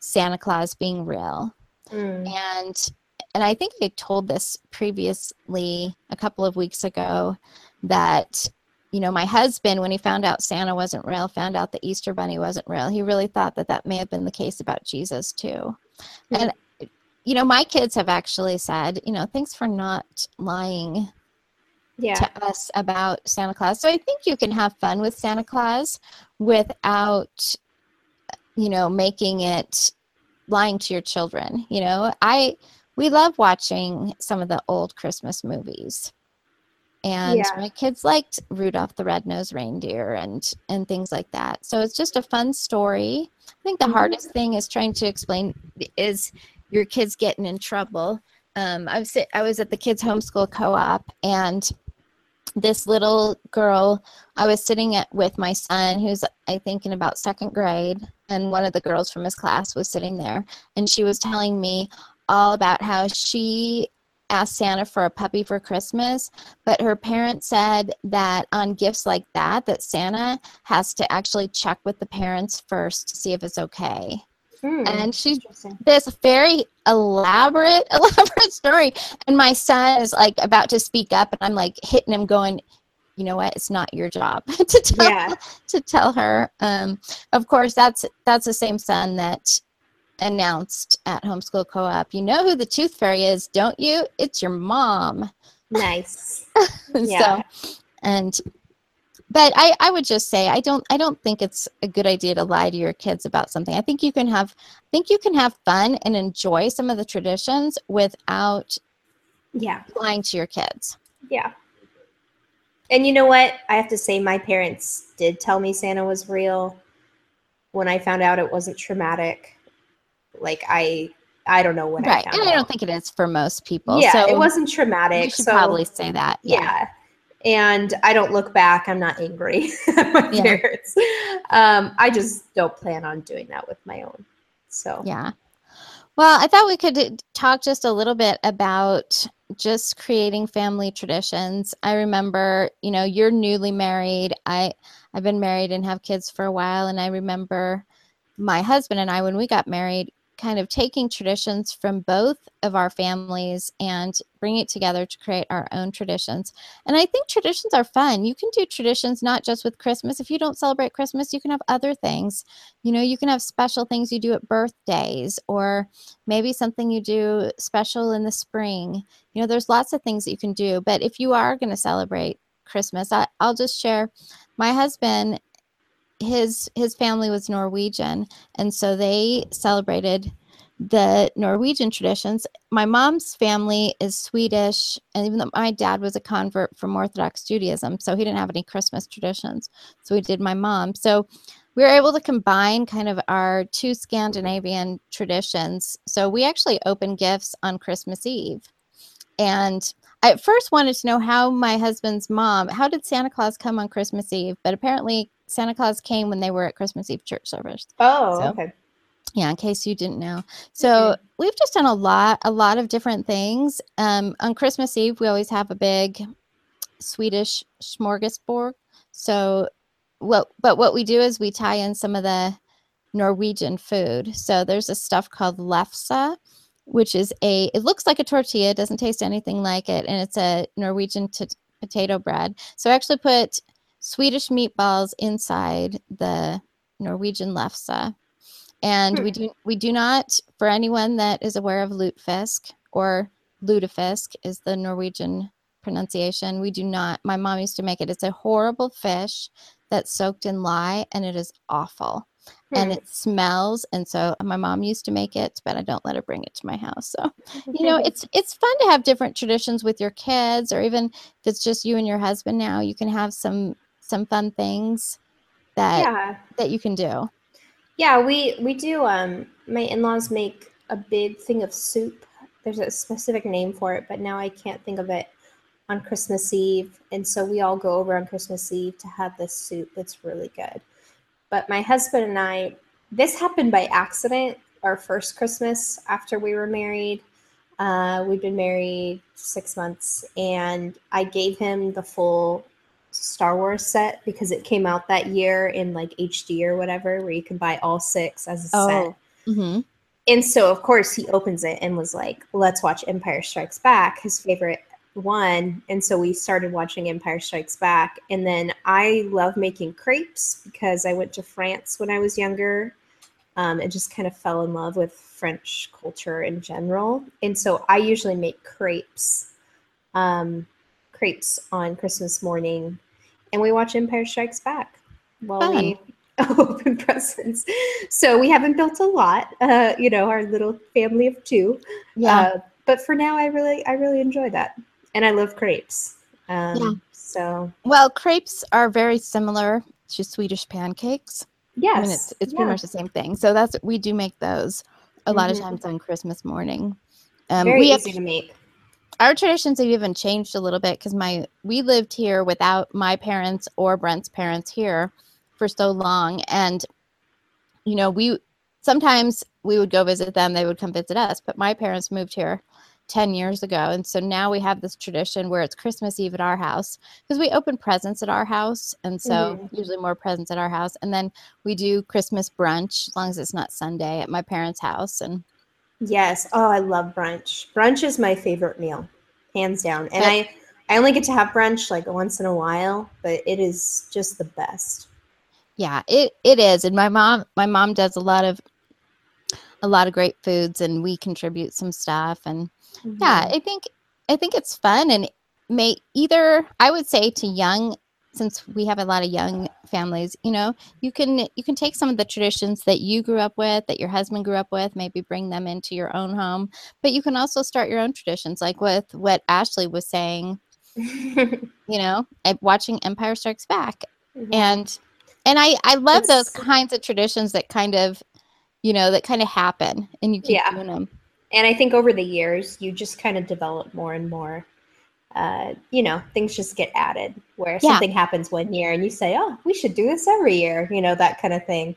Santa Claus being real Mm. and and I think I told this previously a couple of weeks ago that you know my husband when he found out Santa wasn't real found out the Easter bunny wasn't real he really thought that that may have been the case about Jesus too and you know my kids have actually said you know thanks for not lying Yeah. to us about Santa Claus so I think you can have fun with Santa Claus without you know making it lying to your children you know i we love watching some of the old christmas movies and Yeah. my kids liked rudolph the red-nosed reindeer and and things like that so it's just a fun story i think the Mhm. hardest thing is trying to explain is your kids getting in trouble um, I was I was at the kids homeschool co-op and this little girl I was sitting at with my son who's I think in about second grade and one of the girls from his class was sitting there and she was telling me all about how she asked Santa for a puppy for Christmas but her parents said that on gifts like that that Santa has to actually check with the parents first to see if it's okay Hmm. and she's this very elaborate elaborate story and my son is like about to speak up and i'm like hitting him going you know what it's not your job to tell Yeah. to tell her um of course that's that's the same son that announced at homeschool co-op you know who the tooth fairy is don't you it's your mom Nice. Yeah. so and but I, I would just say I don't I don't think it's a good idea to lie to your kids about something. I think you can have I think you can have fun and enjoy some of the traditions without Yeah. lying to your kids. Yeah. And you know what? I have to say, my parents did tell me Santa was real. When I found out it wasn't traumatic, like I, I don't know when right. I And found I don't think it is for most people. yeah, so it wasn't traumatic. You should so, probably say that. Yeah. Yeah. And I don't look back. I'm not angry at my Yeah. parents. Um, I just don't plan on doing that with my own. So Yeah. Well, I thought we could talk just a little bit about just creating family traditions. I remember, you know, you're newly married. I I've been married and have kids for a while and I remember my husband and I when we got married kind of taking traditions from both of our families and bringing it together to create our own traditions. And I think traditions are fun. You can do traditions not just with Christmas. If you don't celebrate Christmas, you can have other things. You know, you can have special things you do at birthdays or maybe something you do special in the spring. You know, there's lots of things that you can do. But if you are going to celebrate Christmas, I, I'll just share my husband his his family was Norwegian and so they celebrated the Norwegian traditions. My mom's family is Swedish, and even though my dad was a convert from Orthodox Judaism, so he didn't have any Christmas traditions. So we did my mom. So we were able to combine kind of our two Scandinavian traditions. So we actually opened gifts on Christmas Eve. And I first wanted to know how my husband's mom, how did Santa Claus come on Christmas Eve? But apparently Santa Claus came when they were at Christmas Eve church service. Oh, So- okay. yeah in case you didn't know. So we've just done a lot a lot of different things. Um, on christmas eve we always have a big swedish smorgasbord. So what but what we do is we tie in some of the norwegian food. So there's a stuff called lefse which is a it looks like a tortilla doesn't taste anything like it and it's a norwegian t- potato bread. So i actually put swedish meatballs inside the norwegian lefse and we do we do not for anyone that is aware of lutefisk or lutefisk is the Norwegian pronunciation. We do not. My mom used to make it. It's a horrible fish that's soaked in lye, and it is awful. And Hmm. it smells, and so my mom used to make it, but I don't let her bring it to my house. So, you know, it's it's fun to have different traditions with your kids, or even if it's just you and your husband. Now you can have some some fun things that Yeah. that you can do. Yeah, we we do. Um, my in-laws make a big thing of soup. There's a specific name for it, but now I can't think of it. On Christmas Eve, and so we all go over on Christmas Eve to have this soup. It's really good. But my husband and I, this happened by accident. Our first Christmas after we were married, uh, we've been married six months, and I gave him the full Star Wars set because it came out that year in like HD or whatever, where you can buy all six as a set. Oh, hmm And so, of course, he opens it and was like, let's watch Empire Strikes Back, his favorite one. And so we started watching Empire Strikes Back. And then I love making crepes because I went to France when I was younger um, and just kind of fell in love with French culture in general. And so I usually make crepes, um, crepes on Christmas morning. And we watch Empire Strikes Back while we open presents. So we haven't built a lot, uh, you know, our little family of two. Yeah. Uh, but for now, I really, I really enjoy that, and I love crepes. Um, Yeah. So Well, crepes are very similar to Swedish pancakes. I mean, Yes, it's it's yeah. pretty much the same thing. So that's we do make those a lot of Mhm. times on Christmas morning. Um, very we have- easy to make. Our traditions have even changed a little bit because my we lived here without my parents or Brent's parents here for so long, and you know we sometimes we would go visit them, they would come visit us, but my parents moved here 10 years ago. And so now we have this tradition where it's christmas eve at our house because we open presents at our house and so Mhm. usually more presents at our house. And then we do christmas brunch as long as it's not sunday at my parents house. And Yes. Oh, I love brunch. Brunch is my favorite meal, hands down. And I, I only get to have brunch like once in a while, but it is just the best. Yeah, it it is. And my mom my mom does a lot of a lot of great foods and we contribute some stuff and yeah, Mhm. I think I think it's fun and may either I would say to young since we have a lot of young families, you know, you can you can take some of the traditions that you grew up with, that your husband grew up with, maybe bring them into your own home, but you can also start your own traditions like with what Ashley was saying, you know, watching Empire Strikes Back Mhm. and and i i love those kinds of traditions that kind of you know that kind of happen and you keep Yeah. doing them and I think over the years, you just kind of develop more and more. Uh, you know, things just get added where Yeah. something happens one year and you say, "Oh, we should do this every year," you know, that kind of thing.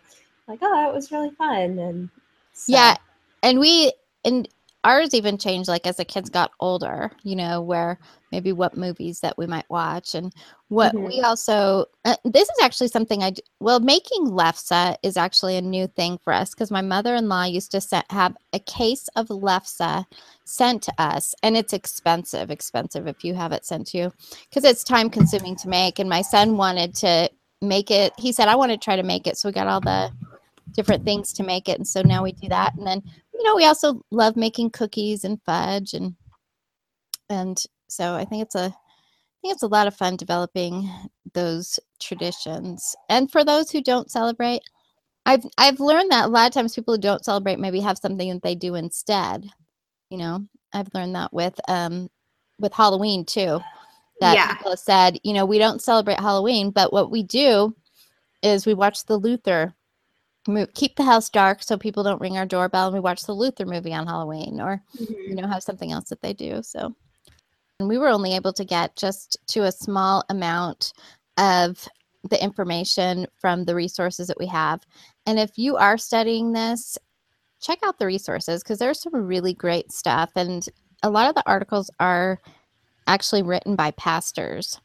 Like, oh, that was really fun, and so, yeah and we and ours even changed like as the kids got older you know where maybe what movies that we might watch and what Mhm. we also uh, this is actually something i d- well making lefse is actually a new thing for us because my mother-in-law used to set, have a case of lefse sent to us and it's expensive expensive if you have it sent to you because it's time consuming to make and my son wanted to make it he said i want to try to make it so we got all the different things to make it and so now we do that and then you know we also love making cookies and fudge and and so i think it's a i think it's a lot of fun developing those traditions and for those who don't celebrate I've I've learned that a lot of times people who don't celebrate maybe have something that they do instead. You know, I've learned that with um with Halloween too. That Yeah. people have said, you know, we don't celebrate Halloween, but what we do is we watch the Luther keep the house dark so people don't ring our doorbell and we watch the Luther movie on Halloween or you mm-hmm. know have something else that they do. So and we were only able to get just to a small amount of the information from the resources that we have. And if you are studying this, check out the resources because there's some really great stuff. And a lot of the articles are actually written by pastors.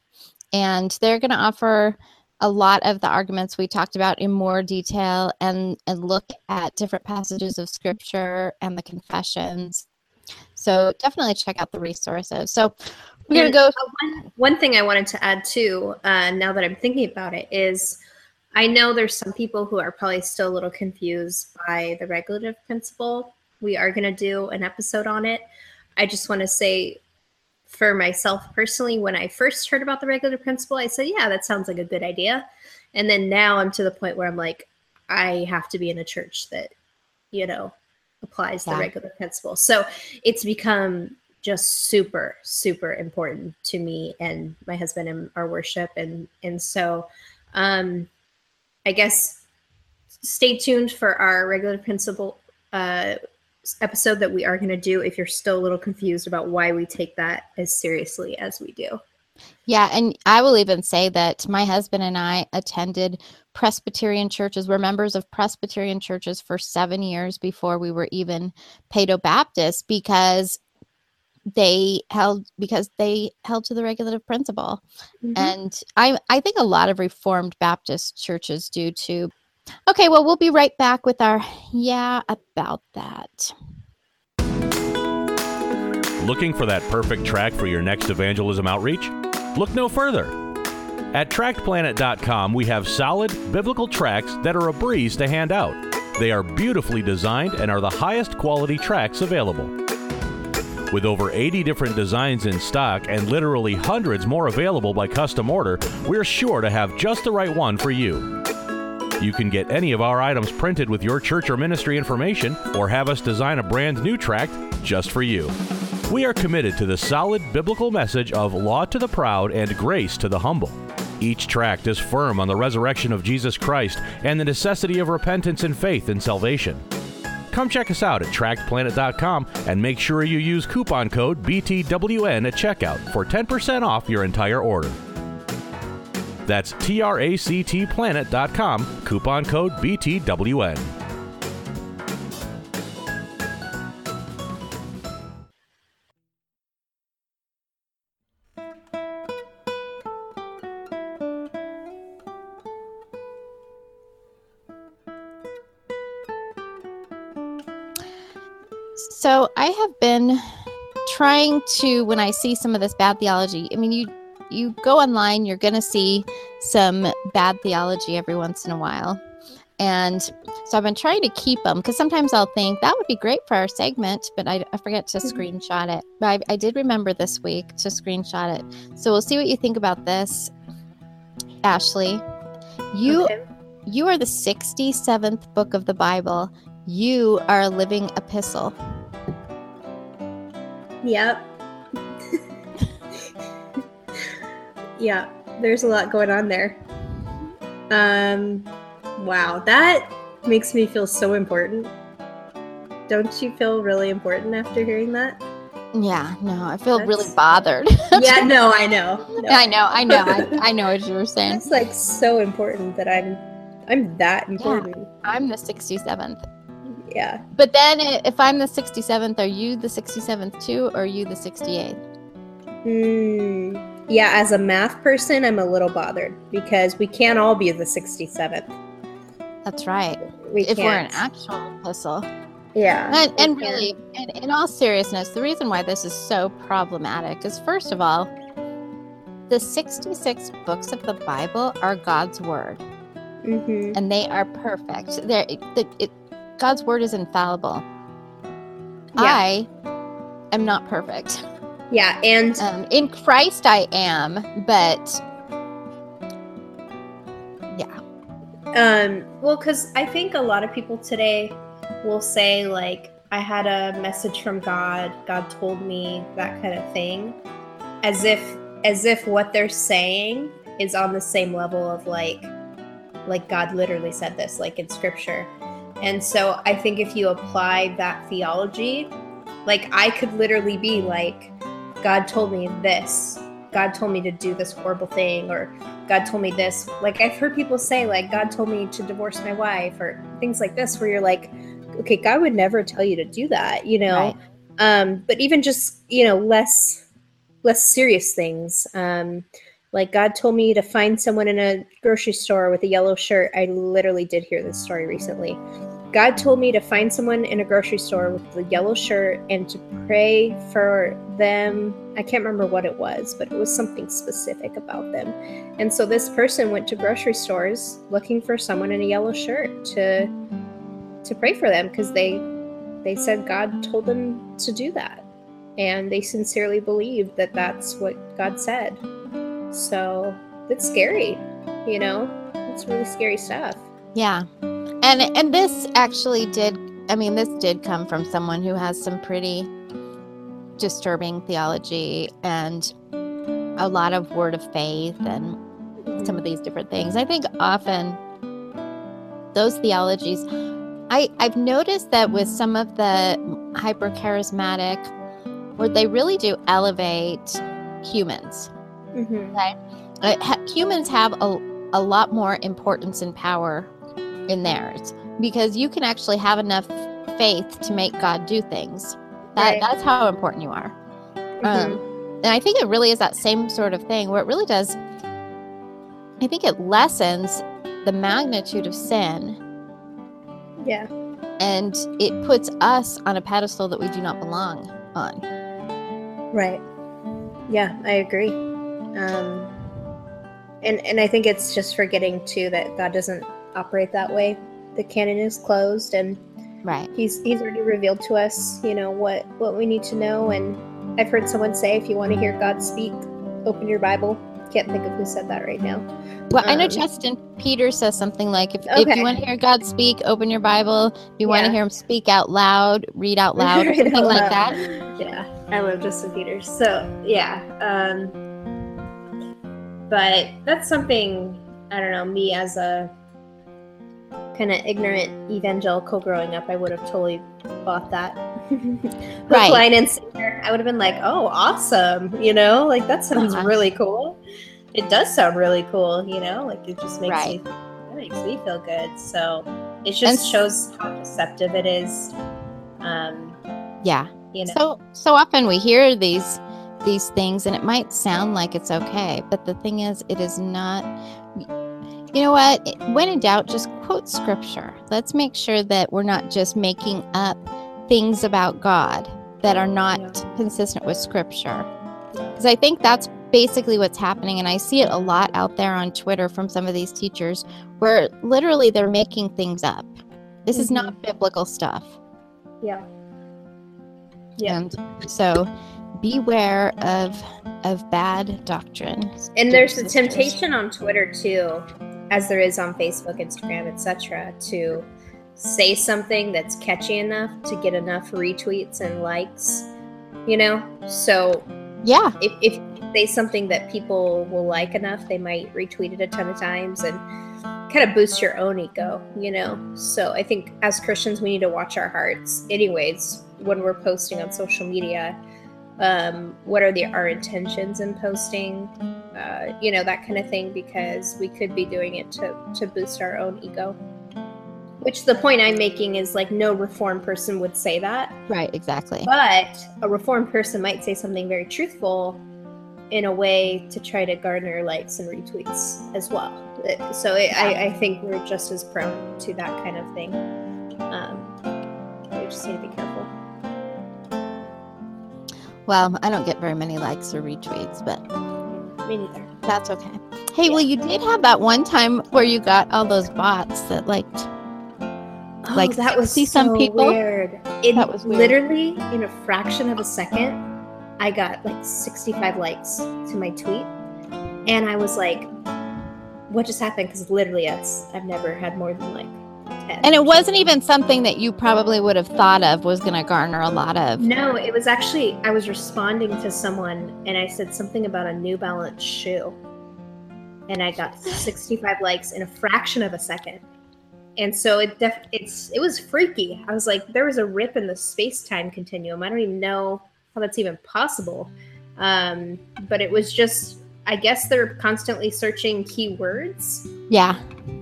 And they're going to offer a lot of the arguments we talked about in more detail and, and look at different passages of scripture and the confessions. So definitely check out the resources. So we're And, to go. uh, one, one thing I wanted to add too, uh, now that I'm thinking about it, is I know there's some people who are probably still a little confused by the regulative principle. We are going to do an episode on it. I just want to say, for myself personally, when I first heard about the regulative principle, I said, yeah, that sounds like a good idea. And then now I'm to the point where I'm like, I have to be in a church that, you know, applies the regulative principle. So it's become just super, super important to me and my husband and our worship. And and so um I guess stay tuned for our regulative principle uh episode that we are going to do if you're still a little confused about why we take that as seriously as we do. Yeah, and I will even say that my husband and I attended Presbyterian churches. We're members of Presbyterian churches for seven years before we were even Paedo Baptist because they held because they held to the regulative principle. Mm-hmm. And I I think a lot of Reformed Baptist churches do too. Okay, well we'll be right back with our yeah about that. Looking for that perfect track for your next evangelism outreach? Look no further. At tractplanet.com, we have solid biblical tracks that are a breeze to hand out. They are beautifully designed and are the highest quality tracks available. With over 80 different designs in stock and literally hundreds more available by custom order, we're sure to have just the right one for you. You can get any of our items printed with your church or ministry information or have us design a brand new tract just for you. We are committed to the solid biblical message of law to the proud and grace to the humble. Each tract is firm on the resurrection of Jesus Christ and the necessity of repentance and faith in salvation. Come check us out at tractplanet.com and make sure you use coupon code BTWN at checkout for 10% off your entire order. That's tractplanet.com, coupon code BTWN. So I have been trying to when I see some of this bad theology. I mean, you you go online, you're going to see some bad theology every once in a while. And so I've been trying to keep them because sometimes I'll think that would be great for our segment, but I, I forget to mm-hmm. screenshot it. But I, I did remember this week to screenshot it. So we'll see what you think about this, Ashley. You you are the 67th book of the Bible. You are a living epistle. Yep. Yeah, there's a lot going on there. Um wow, that makes me feel so important. Don't you feel really important after hearing that? Yeah, no, I feel really bothered. yeah, no, I know. No. I know, I know, I, I know what you were saying. It's like so important that I'm I'm that important. I'm the 67th. Yeah. But then if I'm the 67th, are you the 67th too, or are you the 68th? Hmm. Yeah, as a math person, I'm a little bothered because we can't all be the 67th. That's right. We if we're an actual epistle. Yeah. And, and really, and in all seriousness, the reason why this is so problematic is first of all, the 66 books of the Bible are God's word, Mhm. and they are perfect. They're, the, it, God's word is infallible. I am not perfect. Yeah, and um, in Christ I am, but yeah. Um, well, because I think a lot of people today will say, like, I had a message from God, God told me that kind of thing, as if as if what they're saying is on the same level of like like God literally said this, like in scripture. And so I think if you apply that theology, like I could literally be like, God told me this. God told me to do this horrible thing, or God told me this. Like I've heard people say, like, God told me to divorce my wife, or things like this, where you're like, okay, God would never tell you to do that, you know. Right. Um, but even just, you know, less less serious things. Um, like God told me to find someone in a grocery store with a yellow shirt. I literally did hear this story recently. God told me to find someone in a grocery store with the yellow shirt and to pray for them. I can't remember what it was, but it was something specific about them. And so this person went to grocery stores looking for someone in a yellow shirt to to pray for them because they they said God told them to do that. And they sincerely believed that that's what God said. So it's scary, you know? It's really scary stuff. Yeah. And and this actually did I mean this did come from someone who has some pretty disturbing theology and a lot of word of faith and some of these different things. I think often those theologies I I've noticed that with some of the hyper charismatic where they really do elevate humans. Mm-hmm. Okay. Uh, ha- humans have a, a lot more importance and power in theirs because you can actually have enough faith to make God do things. That Right. that's how important you are. Um, and I think it really is that same sort of thing where it really does. I think it lessens the magnitude of sin Yeah. and it puts us on a pedestal that we do not belong on. Right. Yeah, I agree. Um, and and I think it's just forgetting too that God doesn't operate that way. The canon is closed, and right. He's He's already revealed to us, you know, what what we need to know. And I've heard someone say, if you want to hear God speak, open your Bible. Can't think of who said that right now. Well, I know Um, Justin Peter says something like, if, if you want to hear God speak, open your Bible. If you want to hear him speak out loud, read out loud, Read something out like loud. that. Yeah, I love Justin Peters. So yeah, um, but that's something I don't know. Me as a kind of ignorant evangelical growing up, I would have totally bought that. Right. line, and sinker. I would have been like, "Oh, awesome!" You know, like that sounds Uh-huh. really cool. It does sound really cool. You know, like it just makes Right. me that makes me feel good. So it just s- shows how deceptive it is. Um, Yeah. you know. So so often we hear these these things and it might sound like it's okay, but the thing is it is not you know what? When in doubt, just quote scripture. Let's make sure that we're not just making up things about God that are not consistent with scripture. Because I think that's basically what's happening. And I see it a lot out there on Twitter from some of these teachers where literally they're making things up. This is not mm-hmm. biblical stuff. yeah. Yeah. And so beware of of bad doctrine. and there's a temptation on twitter too as there is on facebook instagram etc to say something that's catchy enough to get enough retweets and likes you know? So yeah. if, if say something that people will like enough they might retweet it a ton of times and kind of boost your own ego you know? So i think as christians we need to watch our hearts. Anyways when we're posting on social media um, what are the our intentions in posting uh, you know that kind of thing because we could be doing it to to boost our own ego. Which the point i'm making is like no reformed person would say that. Right, exactly. but a reformed person might say something very truthful in a way to try to garner likes and retweets as well. So it, I, I think we're just as prone to that kind of thing. Um, we just need to be careful. Well, I don't get very many likes or retweets, but me neither that's okay. Hey, well, you did have that one time where you got all those bots that liked like oh, that was see some so people. weird. It That was weird. literally in a fraction of a second, I got like 65 likes to my tweet, and I was like, what just happened because literally it's I've never had more than like 10. And it wasn't even something that you probably would have thought of was going to garner a lot of. No, it was actually I was responding to someone and I said something about a New Balance shoe. And I got 65 likes in a fraction of a second. And so it def- it's it was freaky. I was like there was a rip in the space-time continuum. I don't even know how that's even possible. Um, but it was just I guess they're constantly searching keywords Yeah.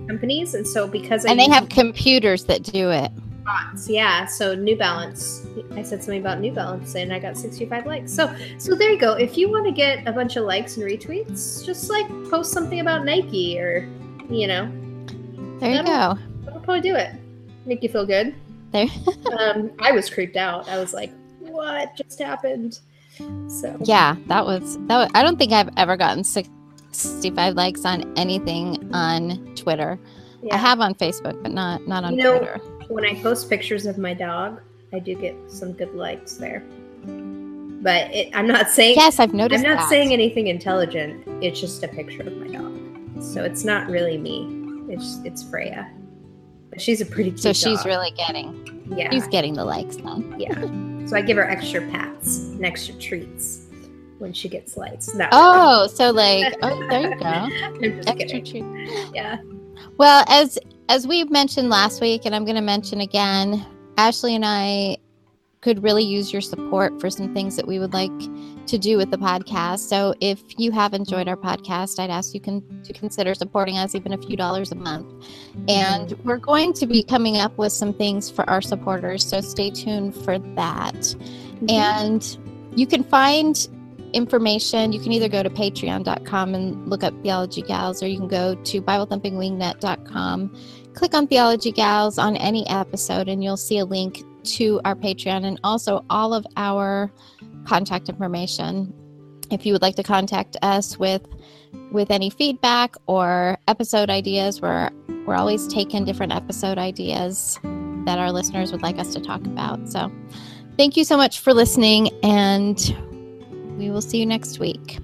companies and so because I And they have computers that do it. bots. Yeah, so New Balance. I said something about New Balance and I got 65 likes. So so there you go. If you want to get a bunch of likes and retweets, just like post something about Nike or you know. There you that'll- go. That'll probably do it. Make you feel good. There. um, I was creeped out. I was like, what just happened? So Yeah, that was that. Was, I don't think I've ever gotten 65 likes on anything on Twitter. I have on Facebook, but not not on you know, Twitter. when I post pictures of my dog, I do get some good likes there. But it, I'm not saying Yes, I've noticed I'm not that. saying anything intelligent. It's just a picture of my dog, so it's not really me. It's it's Freya, but she's a pretty cute. So she's dog. really getting. Yeah. She's getting the likes then. yeah. So I give her extra pats and extra treats when she gets. No. Oh, so like, oh, there you go. Extra kidding. treat. Yeah. Well, as as we mentioned last week, and I'm going to mention again, Ashley and I could really use your support for some things that we would like to do with the podcast. So if you have enjoyed our podcast, I'd ask you can to consider supporting us even a few dollars a month. And we're going to be coming up with some things for our supporters, so stay tuned for that. Mm-hmm. And you can find information. You can either go to patreon.com and look up Theology Gals, or you can go to BibleThumpingWingnut.com, click on Theology Gals on any episode, and you'll see a link to our Patreon and also all of our contact information. If you would like to contact us with with any feedback or episode ideas, we're we're always taking different episode ideas that our listeners would like us to talk about. So, thank you so much for listening, and we will see you next week.